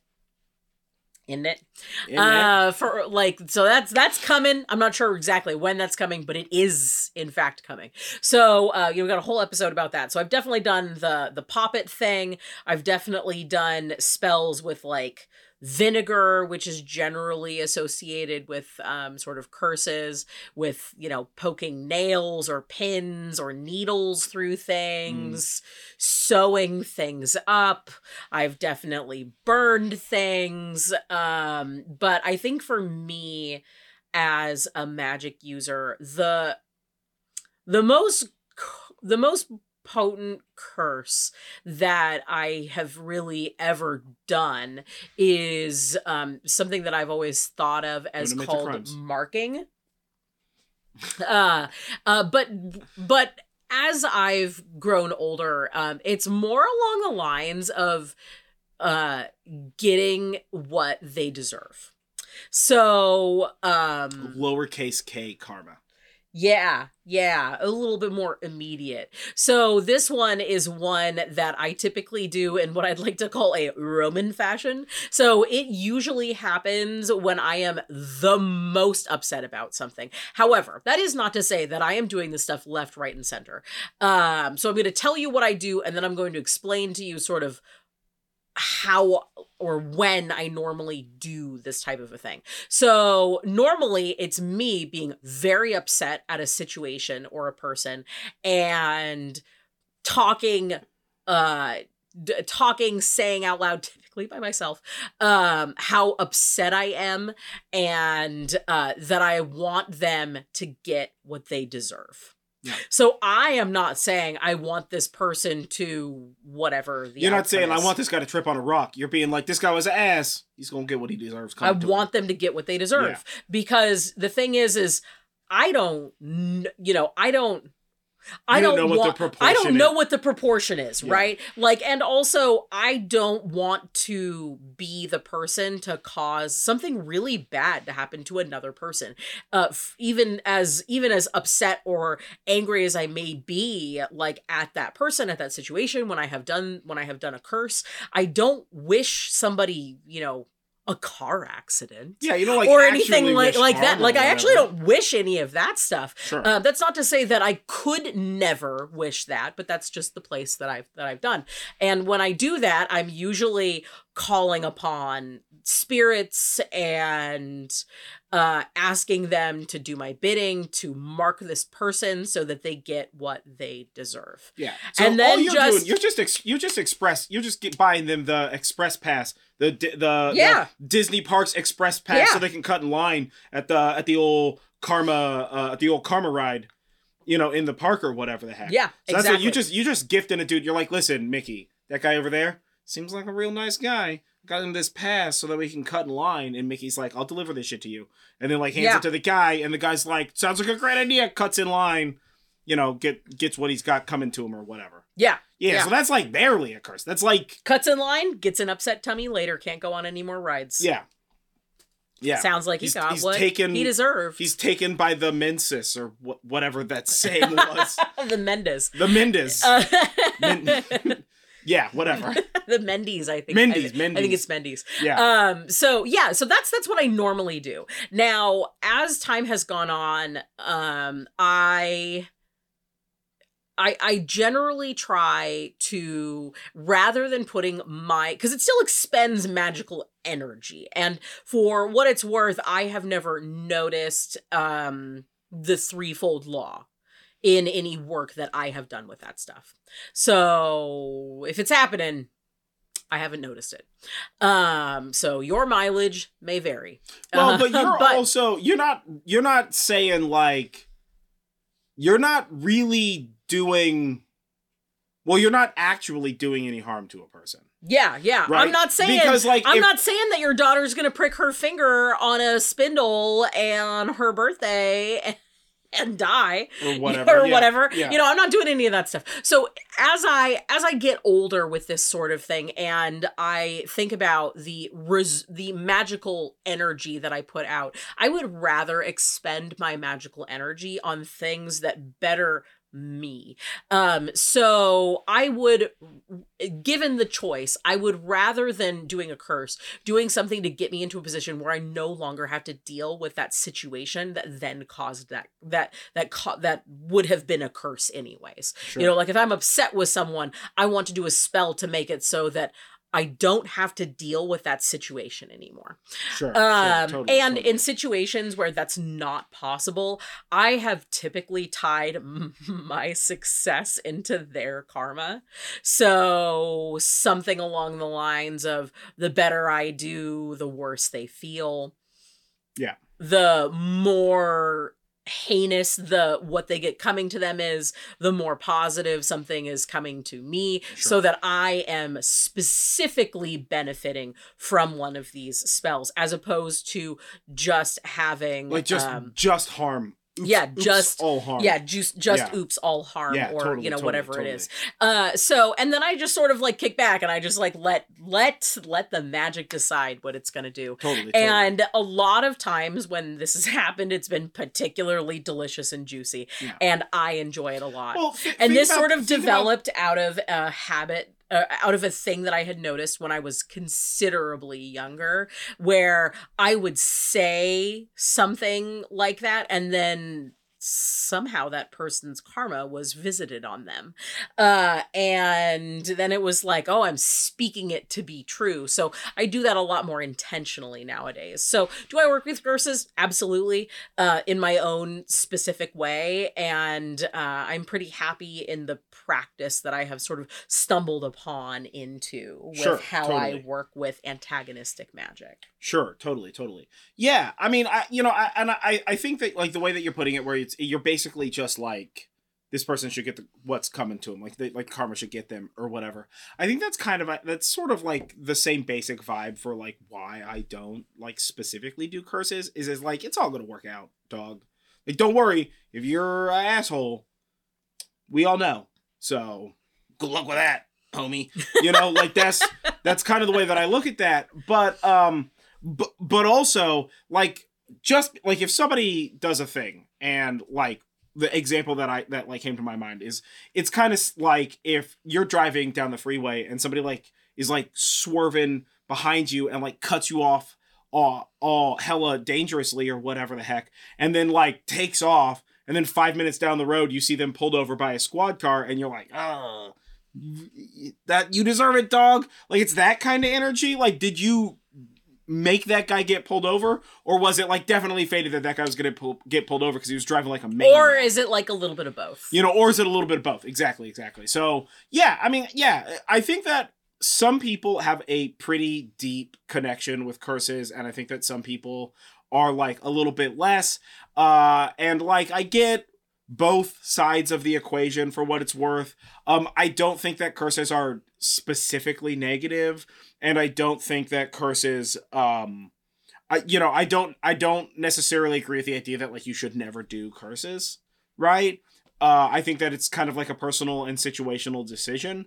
Speaker 2: In it,
Speaker 1: In
Speaker 2: uh, for like, so that's that's coming. I'm not sure exactly when that's coming, but it is in fact coming. So, uh, you know, we got a whole episode about that. So I've definitely done the the poppet thing. I've definitely done spells with like vinegar, which is generally associated with um, sort of curses, with, you know, poking nails or pins or needles through things, mm. sewing things up. I've definitely burned things. Um, but I think for me, as a magic user, the the most the most potent curse that I have really ever done is um, something that I've always thought of as called marking. uh, uh, but but as I've grown older, um, it's more along the lines of uh, getting what they deserve. So, um,
Speaker 1: lowercase k karma.
Speaker 2: Yeah, yeah, a little bit more immediate. So this one is one that I typically do in what I'd like to call a Roman fashion. So it usually happens when I am the most upset about something. However, that is not to say that I am doing this stuff left, right, and center. Um, so I'm going to tell you what I do, and then I'm going to explain to you sort of how or when I normally do this type of a thing. So normally it's me being very upset at a situation or a person and talking uh d- talking saying out loud typically by myself um how upset I am and uh that I want them to get what they deserve. So I am not saying I want this person to whatever.
Speaker 1: You're not saying is. I want this guy to trip on a rock. You're being like, this guy was an ass. He's gonna get what he deserves.
Speaker 2: I want them to get what they deserve yeah. because the thing is, is I don't, you know, I don't. I don't, don't know want, what the proportion I don't know what the proportion is, yeah. right? Like and also I don't want to be the person to cause something really bad to happen to another person. Uh f- even as even as upset or angry as I may be like at that person at that situation when I have done when I have done a curse, I don't wish somebody, you know, a car accident.
Speaker 1: Yeah, you know, like
Speaker 2: or anything like like that. Like I actually don't wish any of that stuff. Sure. Uh, that's not to say that I could never wish that, but that's just the place that I've that I've done. And when I do that, I'm usually calling upon spirits and uh, asking them to do my bidding to mark this person so that they get what they deserve.
Speaker 1: Yeah. So and then you're just doing, you're just ex- you just express you're just get buying them the express pass the the,
Speaker 2: yeah.
Speaker 1: the Disney Parks express pass yeah. so they can cut in line at the at the old karma uh, at the old karma ride you know, in the park or whatever the heck.
Speaker 2: Yeah,
Speaker 1: so that's what you just you just gifting a dude. You're like, listen, Mickey, that guy over there seems like a real nice guy got him this pass so that we can cut in line. And Mickey's like, I'll deliver this shit to you. And then like hands yeah. it to the guy, and the guy's like, sounds like a great idea. Cuts in line, you know, get gets what he's got coming to him or whatever.
Speaker 2: Yeah.
Speaker 1: Yeah, yeah. so that's like barely a curse. That's like
Speaker 2: cuts in line, gets an upset tummy later, can't go on any more rides.
Speaker 1: Yeah.
Speaker 2: Yeah. Sounds like he he's, got he's what taken, he deserved.
Speaker 1: He's taken by the Mensis or wh- whatever that saying was.
Speaker 2: the Mendes.
Speaker 1: The Mendes. Uh- Men- yeah, whatever.
Speaker 2: the Mendes, I think.
Speaker 1: Mendes,
Speaker 2: I,
Speaker 1: Mendes.
Speaker 2: I think it's Mendes.
Speaker 1: Yeah.
Speaker 2: Um. So yeah. So that's that's what I normally do. Now, as time has gone on, um, I. I, I generally try to rather than putting my because it still expends magical energy and for what it's worth i have never noticed um the threefold law in any work that I have done with that stuff. So if it's happening, I haven't noticed it. Um, so your mileage may vary.
Speaker 1: Well, but you're but, also you're not you're not saying like you're not really doing well, you're not actually doing any harm to a person.
Speaker 2: Yeah, yeah. Right? I'm not saying because like I'm if, not saying that your daughter's gonna prick her finger on a spindle on her birthday and die
Speaker 1: or whatever
Speaker 2: or yeah. whatever yeah. you know i'm not doing any of that stuff so as i as i get older with this sort of thing and i think about the res- the magical energy that i put out i would rather expend my magical energy on things that better me. Um, so I would, given the choice, I would rather than doing a curse, doing something to get me into a position where I no longer have to deal with that situation that then caused that that that co- that would have been a curse anyways. Sure. You know, like if I'm upset with someone, I want to do a spell to make it so that I don't have to deal with that situation anymore.
Speaker 1: Sure. sure,
Speaker 2: Um,
Speaker 1: totally,
Speaker 2: and
Speaker 1: totally.
Speaker 2: in situations where that's not possible, I have typically tied my success into their karma. So something along the lines of the better I do, the worse they feel.
Speaker 1: Yeah.
Speaker 2: The more heinous the what they get coming to them is the more positive something is coming to me so that i am specifically benefiting from one of these spells as opposed to just having
Speaker 1: like just
Speaker 2: um,
Speaker 1: just harm. Oops,
Speaker 2: yeah,
Speaker 1: oops,
Speaker 2: just-
Speaker 1: all harm.
Speaker 2: yeah just just
Speaker 1: Yeah.
Speaker 2: oops all harm
Speaker 1: Yeah,
Speaker 2: or
Speaker 1: totally,
Speaker 2: you know
Speaker 1: totally,
Speaker 2: whatever
Speaker 1: totally.
Speaker 2: it is uh so and then i just sort of like kick back and i just like let let let the magic decide what it's gonna do
Speaker 1: Totally. totally.
Speaker 2: and a lot of times when this has happened it's been particularly delicious and juicy
Speaker 1: Yeah.
Speaker 2: and i enjoy it a lot
Speaker 1: well, thi-
Speaker 2: and this
Speaker 1: about-
Speaker 2: sort of
Speaker 1: think about-
Speaker 2: developed out of a habit uh, out of a thing that i had noticed when i was considerably younger where i would say something like that and then somehow that person's karma was visited on them. Uh and then it was like oh i'm speaking it to be true. So i do that a lot more intentionally nowadays. So do i work with curses absolutely uh in my own specific way. And uh i'm pretty happy in the practice that i have sort of stumbled upon into with
Speaker 1: Sure,
Speaker 2: how
Speaker 1: totally.
Speaker 2: i work with antagonistic magic.
Speaker 1: Sure, totally, totally. Yeah, I mean, I you know, I, and I I think that like the way that you're putting it, where it's you're basically just like this person should get the, what's coming to them, like they, like karma should get them or whatever. I think that's kind of a, that's sort of like the same basic vibe for like why I don't like specifically do curses is is like it's all gonna work out, dog. Like don't worry if you're an asshole, we all know. So good luck with that, homie. You know, like that's that's kind of the way that I look at that. But um but but also like just like if somebody does a thing and like the example that I that like came to my mind is it's kind of like if you're driving down the freeway and somebody like is like swerving behind you and like cuts you off all all hella dangerously or whatever the heck and then like takes off and then 5 minutes down the road you see them pulled over by a squad car and you're like oh that you deserve it dog. Like it's that kind of energy. Like did you make that guy get pulled over or was it like definitely fated that that guy was gonna pull, get pulled over because he was driving like a man?
Speaker 2: or is it like a little bit of both?
Speaker 1: You know or is it a little bit of both? Exactly exactly. So yeah i mean yeah i think that some people have a pretty deep connection with curses and i think that some people are like a little bit less. Uh and like i get both sides of the equation for what it's worth. Um i don't think that curses are specifically negative and i don't think that curses um I, you know i don't i don't necessarily agree with the idea that like you should never do curses right uh, I think that it's kind of like a personal and situational decision.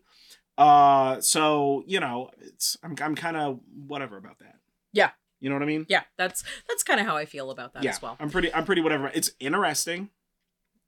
Speaker 1: Uh, so you know, it's I'm I'm kind of whatever about that.
Speaker 2: Yeah.
Speaker 1: you know what I mean.
Speaker 2: yeah that's that's kind of how i feel about that
Speaker 1: yeah,
Speaker 2: as well
Speaker 1: I'm pretty I'm pretty whatever. It's interesting,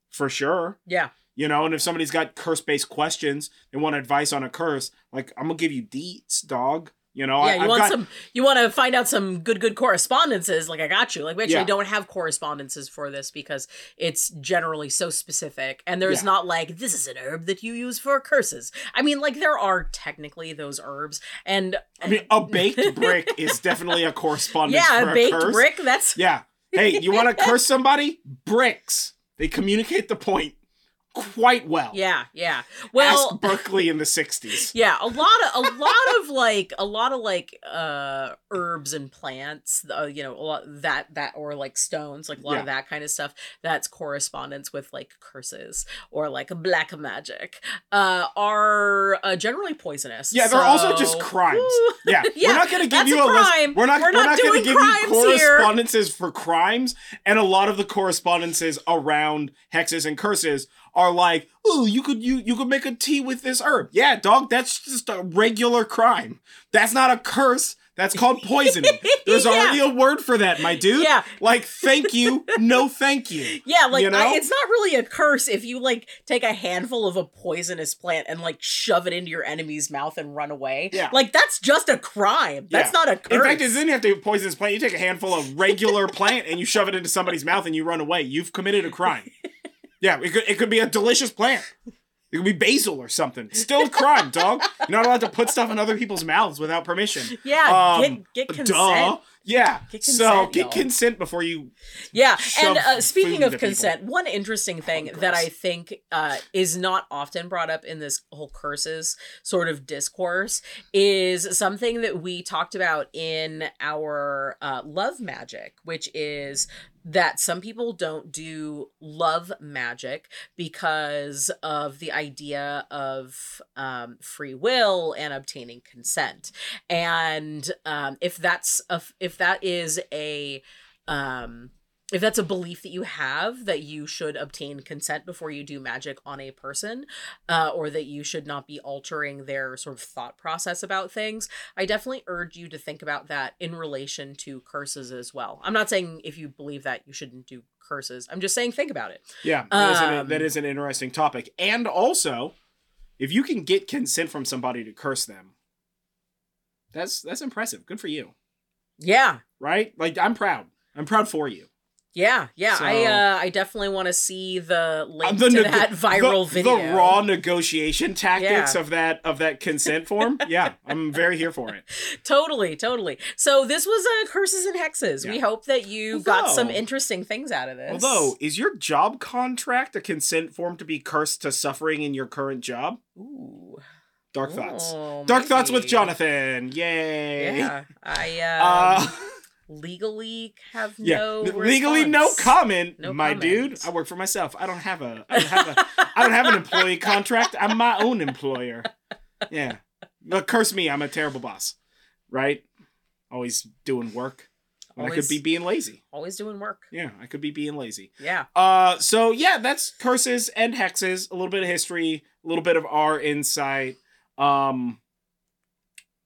Speaker 1: for sure.
Speaker 2: yeah
Speaker 1: You know, and if somebody's got curse based questions, they want advice on a curse, like I'm gonna give you deets, dog. You know,
Speaker 2: yeah
Speaker 1: I,
Speaker 2: you want
Speaker 1: got,
Speaker 2: some you want to find out some good good correspondences like i got you like we actually
Speaker 1: Yeah.
Speaker 2: don't have correspondences for this because it's generally so specific and there's
Speaker 1: Yeah.
Speaker 2: not like this is an herb that you use for curses i mean like there are technically those herbs and
Speaker 1: I mean, a baked brick is definitely a correspondence
Speaker 2: yeah
Speaker 1: for
Speaker 2: a
Speaker 1: a
Speaker 2: baked
Speaker 1: curse.
Speaker 2: brick that's
Speaker 1: Yeah. Hey, you want to curse somebody? Bricks. They communicate the point quite well.
Speaker 2: yeah yeah well
Speaker 1: Ask Berkeley in the 60s.
Speaker 2: Yeah, a lot of a lot of like a lot of like uh herbs and plants, uh, you know, a lot that that or like stones, like a lot of that kind of stuff. That's correspondence with like curses or like black magic. Uh, are uh, generally poisonous.
Speaker 1: Yeah, they're also just crimes. Yeah,
Speaker 2: Yeah,
Speaker 1: we're not going to give you
Speaker 2: a
Speaker 1: a, list. We're not.
Speaker 2: We're
Speaker 1: We're
Speaker 2: not
Speaker 1: not, going to give you
Speaker 2: crimes here.
Speaker 1: correspondences for crimes, and a lot of the correspondences around hexes and curses are like, "Ooh, you could you you could make a tea with this herb." Yeah, dog, that's just a regular crime. That's not a curse. That's called poisoning. There's
Speaker 2: Yeah.
Speaker 1: already a word for that, my dude.
Speaker 2: Yeah.
Speaker 1: Like, thank you, no thank you.
Speaker 2: Yeah, like
Speaker 1: You know?
Speaker 2: I, it's not really a curse if you like take a handful of a poisonous plant and like shove it into your enemy's mouth and run away.
Speaker 1: Yeah.
Speaker 2: like that's just a crime. That's
Speaker 1: Yeah.
Speaker 2: not a curse.
Speaker 1: In fact, it doesn't have to be a poisonous plant. You take a handful of regular plant and you shove it into somebody's mouth and you run away. You've committed a crime. Yeah, it could, it could be a delicious plant. It could be basil or something. Still a crime, dog. You're not allowed to put stuff in other people's mouths without permission.
Speaker 2: Yeah,
Speaker 1: Um,
Speaker 2: get get consent.
Speaker 1: Duh. Yeah.
Speaker 2: Get
Speaker 1: so get
Speaker 2: y'all.
Speaker 1: consent before you.
Speaker 2: Yeah, and uh, speaking of
Speaker 1: to people.
Speaker 2: consent, one interesting thing
Speaker 1: Oh,
Speaker 2: that I think uh, is not often brought up in this whole curses sort of discourse is something that we talked about in our uh, love magic, which is that some people don't do love magic because of the idea of um, free will and obtaining consent and um, if that's a if that is a um if that's a belief that you have that you should obtain consent before you do magic on a person uh, or that you should not be altering their sort of thought process about things i definitely urge you to think about that in relation to curses as well i'm not saying if you believe that you shouldn't do curses i'm just saying think about it
Speaker 1: Yeah, that, is an,
Speaker 2: Um,
Speaker 1: that is an interesting topic. And also, if you can get consent from somebody to curse them, that's that's impressive. Good for you,
Speaker 2: yeah
Speaker 1: right? Like I'm proud. I'm proud for you.
Speaker 2: yeah yeah i uh i definitely want to see the link
Speaker 1: the,
Speaker 2: to
Speaker 1: neg-
Speaker 2: that viral
Speaker 1: the,
Speaker 2: video
Speaker 1: The raw negotiation tactics
Speaker 2: Yeah.
Speaker 1: of that of that consent form. Yeah, I'm very here for it.
Speaker 2: totally totally so this was uh curses and hexes we hope that you got some interesting things out of this
Speaker 1: Although, is your job contract a consent form to be cursed to suffering in your current job?
Speaker 2: Ooh.
Speaker 1: Dark thoughts.
Speaker 2: Oh,
Speaker 1: Dark thoughts with. Jonathan. Yay.
Speaker 2: Yeah, I um,
Speaker 1: Uh,
Speaker 2: legally have
Speaker 1: yeah.
Speaker 2: no
Speaker 1: legally no comment,
Speaker 2: No
Speaker 1: my
Speaker 2: comment.
Speaker 1: dude. I work for myself. I don't have a I don't have a I don't have an employee contract. I'm my own employer. Yeah. But curse me, I'm a terrible boss. Right? Always doing work. When I could be being lazy.
Speaker 2: Always doing work.
Speaker 1: Yeah, I could be being lazy.
Speaker 2: Yeah.
Speaker 1: Uh so yeah, that's curses and hexes, a little bit of history, a little bit of our insight. Um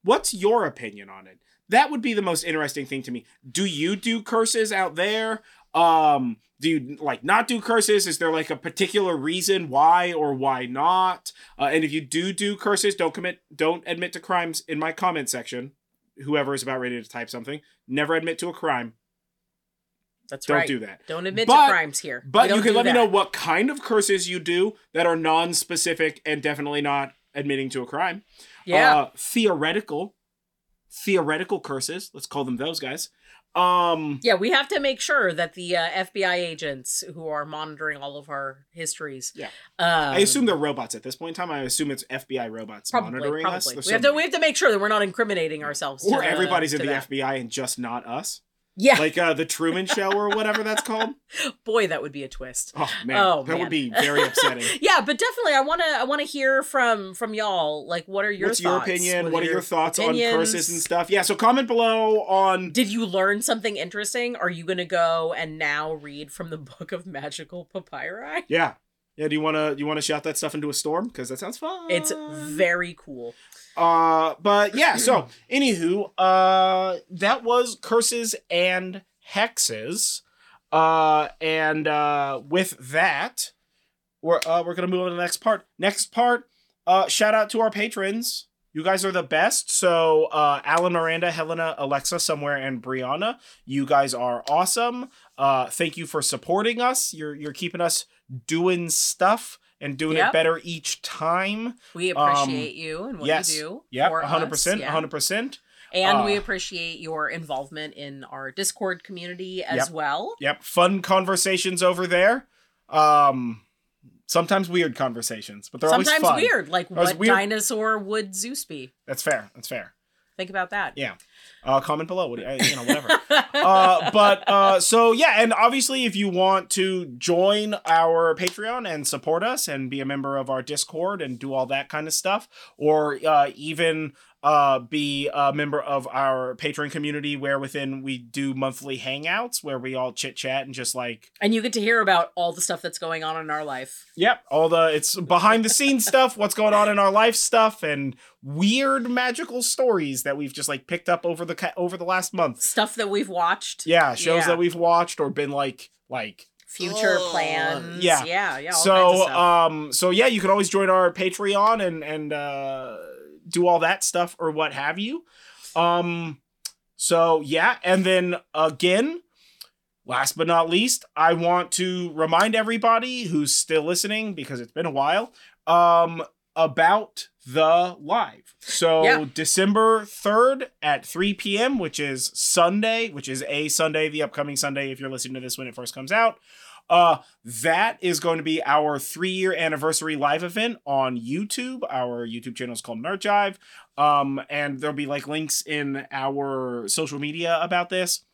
Speaker 1: what's your opinion on it? That would be the most interesting thing to me. Do you do curses out there? Um do you like not do curses? Is there like a particular reason why or why not? Uh, and if you do do curses, don't commit don't admit to crimes in my comment section. Whoever is about ready to type something, never admit to a crime.
Speaker 2: That's right.
Speaker 1: Don't
Speaker 2: right.
Speaker 1: do that.
Speaker 2: Don't admit
Speaker 1: But-
Speaker 2: to crimes here.
Speaker 1: But you can let me know what kind of curses you do that are non-specific and definitely not admitting to a crime.
Speaker 2: Yeah.
Speaker 1: Uh, theoretical, theoretical curses. Let's call them those guys. Um,
Speaker 2: yeah, we have to make sure that the uh, FBI agents who are monitoring all of our histories.
Speaker 1: Yeah.
Speaker 2: Um,
Speaker 1: I assume they're robots at this point in time. I assume it's FBI robots
Speaker 2: probably
Speaker 1: monitoring us.
Speaker 2: probably.
Speaker 1: There's
Speaker 2: We have to we have to make sure that we're not incriminating ourselves.
Speaker 1: or
Speaker 2: the-
Speaker 1: everybody's in the
Speaker 2: that.
Speaker 1: FBI and just not us,
Speaker 2: Yeah,
Speaker 1: like uh, the Truman Show or whatever that's called.
Speaker 2: boy, that would be a twist.
Speaker 1: Oh man,
Speaker 2: Oh,
Speaker 1: that
Speaker 2: man.
Speaker 1: would be very upsetting.
Speaker 2: yeah, but definitely, I want to. I want to hear from from y'all. Like, what are your
Speaker 1: thoughts? Your opinion? What are your thoughts
Speaker 2: opinions?
Speaker 1: on curses and stuff? Yeah, so comment below on
Speaker 2: Did you learn something interesting? Are you gonna go and now read from the book of magical papyri?
Speaker 1: Yeah. Yeah, do you want to do you want to shout that stuff into a storm cuz that sounds fun.
Speaker 2: It's very cool.
Speaker 1: uh but yeah, so anywho, uh that was curses and hexes. Uh and uh with that, we're uh we're going to move on to the next part. Next part, uh shout out to our patrons. You guys are the best. So, uh, Alan, Miranda, Helena, Alexa, somewhere, and Brianna, you guys are awesome. Uh, thank you for supporting us. You're you're keeping us doing stuff and doing
Speaker 2: Yep.
Speaker 1: it better each time.
Speaker 2: We appreciate you and what
Speaker 1: Um, yes.
Speaker 2: you do.
Speaker 1: Yep,
Speaker 2: for
Speaker 1: hundred
Speaker 2: us,
Speaker 1: percent,
Speaker 2: yeah.
Speaker 1: hundred percent.
Speaker 2: And we
Speaker 1: Uh,
Speaker 2: appreciate your involvement in our Discord community as
Speaker 1: Yep.
Speaker 2: well.
Speaker 1: Yep, fun conversations over there. Um, sometimes weird conversations, but they're
Speaker 2: Sometimes
Speaker 1: always fun.
Speaker 2: weird, like what
Speaker 1: weird.
Speaker 2: dinosaur would Zeus be?
Speaker 1: That's fair. That's fair.
Speaker 2: Think about that.
Speaker 1: Yeah. Uh, comment below. What do you, you know, whatever. uh, but uh, so yeah, and obviously, if you want to join our Patreon and support us and be a member of our Discord and do all that kind of stuff, or uh, even uh, be a member of our Patreon community, where within we do monthly hangouts where we all chit chat and just like
Speaker 2: and you get to hear about all the stuff that's going on in our life.
Speaker 1: Yep, all the it's behind the scenes stuff, what's going on in our life stuff, and weird magical stories that we've just like picked up over the ca- over the last month.
Speaker 2: Stuff that we've watched.
Speaker 1: Yeah, shows
Speaker 2: Yeah.
Speaker 1: that we've watched or been like like.
Speaker 2: Future
Speaker 1: Oh,
Speaker 2: plans.
Speaker 1: yeah.
Speaker 2: Yeah. Yeah. All kinds of
Speaker 1: So
Speaker 2: stuff.
Speaker 1: um, so yeah, you can always join our Patreon and and uh, do all that stuff or what have you. Um, so yeah, and then again, last but not least, I want to remind everybody who's still listening because it's been a while um, about the live. So
Speaker 2: Yeah.
Speaker 1: December 3rd at 3 p.m., which is Sunday, which is a Sunday, the upcoming Sunday, if you're listening to this when it first comes out. Uh, that is going to be our three year anniversary live event on YouTube. Our YouTube channel is called Nerd Jive. Um, and there'll be like links in our social media about this.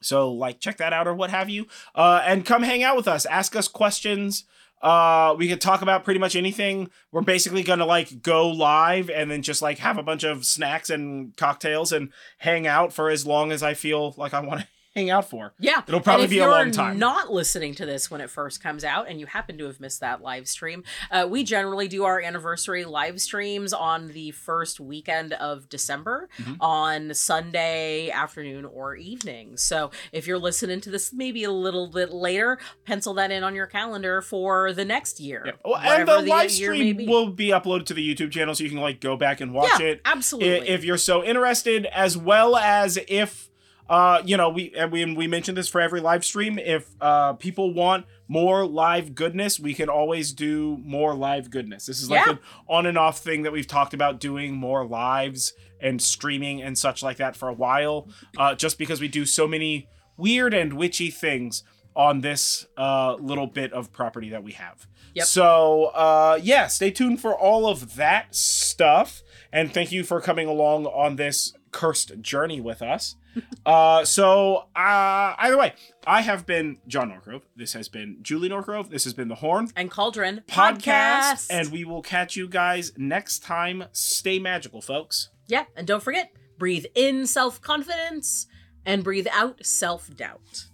Speaker 1: So like check that out or what have you. Uh, and come hang out with us. Ask us questions. Uh, we could talk about pretty much anything. We're basically gonna like go live and then just like have a bunch of snacks and cocktails and hang out for as long as I feel like I want to hang out for.
Speaker 2: Yeah.
Speaker 1: It'll probably be a
Speaker 2: you're
Speaker 1: long time.
Speaker 2: not listening to this when it first comes out and you happen to have missed that live stream, uh, we generally do our anniversary live streams on the first weekend of December
Speaker 1: Mhm.
Speaker 2: on Sunday afternoon or evening. So if you're listening to this maybe a little bit later, pencil that in on your calendar for the next year.
Speaker 1: Yeah. Well, and
Speaker 2: whatever
Speaker 1: the live stream
Speaker 2: be.
Speaker 1: will be uploaded to the YouTube channel so you can like go back and watch
Speaker 2: yeah,
Speaker 1: it.
Speaker 2: absolutely.
Speaker 1: if you're so interested as well as if uh you know we and we we mentioned this for every live stream if uh people want more live goodness we can always do more live goodness this is like
Speaker 2: Yeah.
Speaker 1: an on and off thing that we've talked about doing more lives and streaming and such like that for a while uh just because we do so many weird and witchy things on this uh little bit of property that we have
Speaker 2: Yep.
Speaker 1: so uh yeah stay tuned for all of that stuff and thank you for coming along on this cursed journey with us. uh, so uh, either way, I have been John Norgrove. This has been Julie Norgrove. This has been the Horn
Speaker 2: and Cauldron
Speaker 1: podcast, and we will catch you guys next time. Stay magical, folks.
Speaker 2: yeah, and don't forget, breathe in self confidence and breathe out self doubt.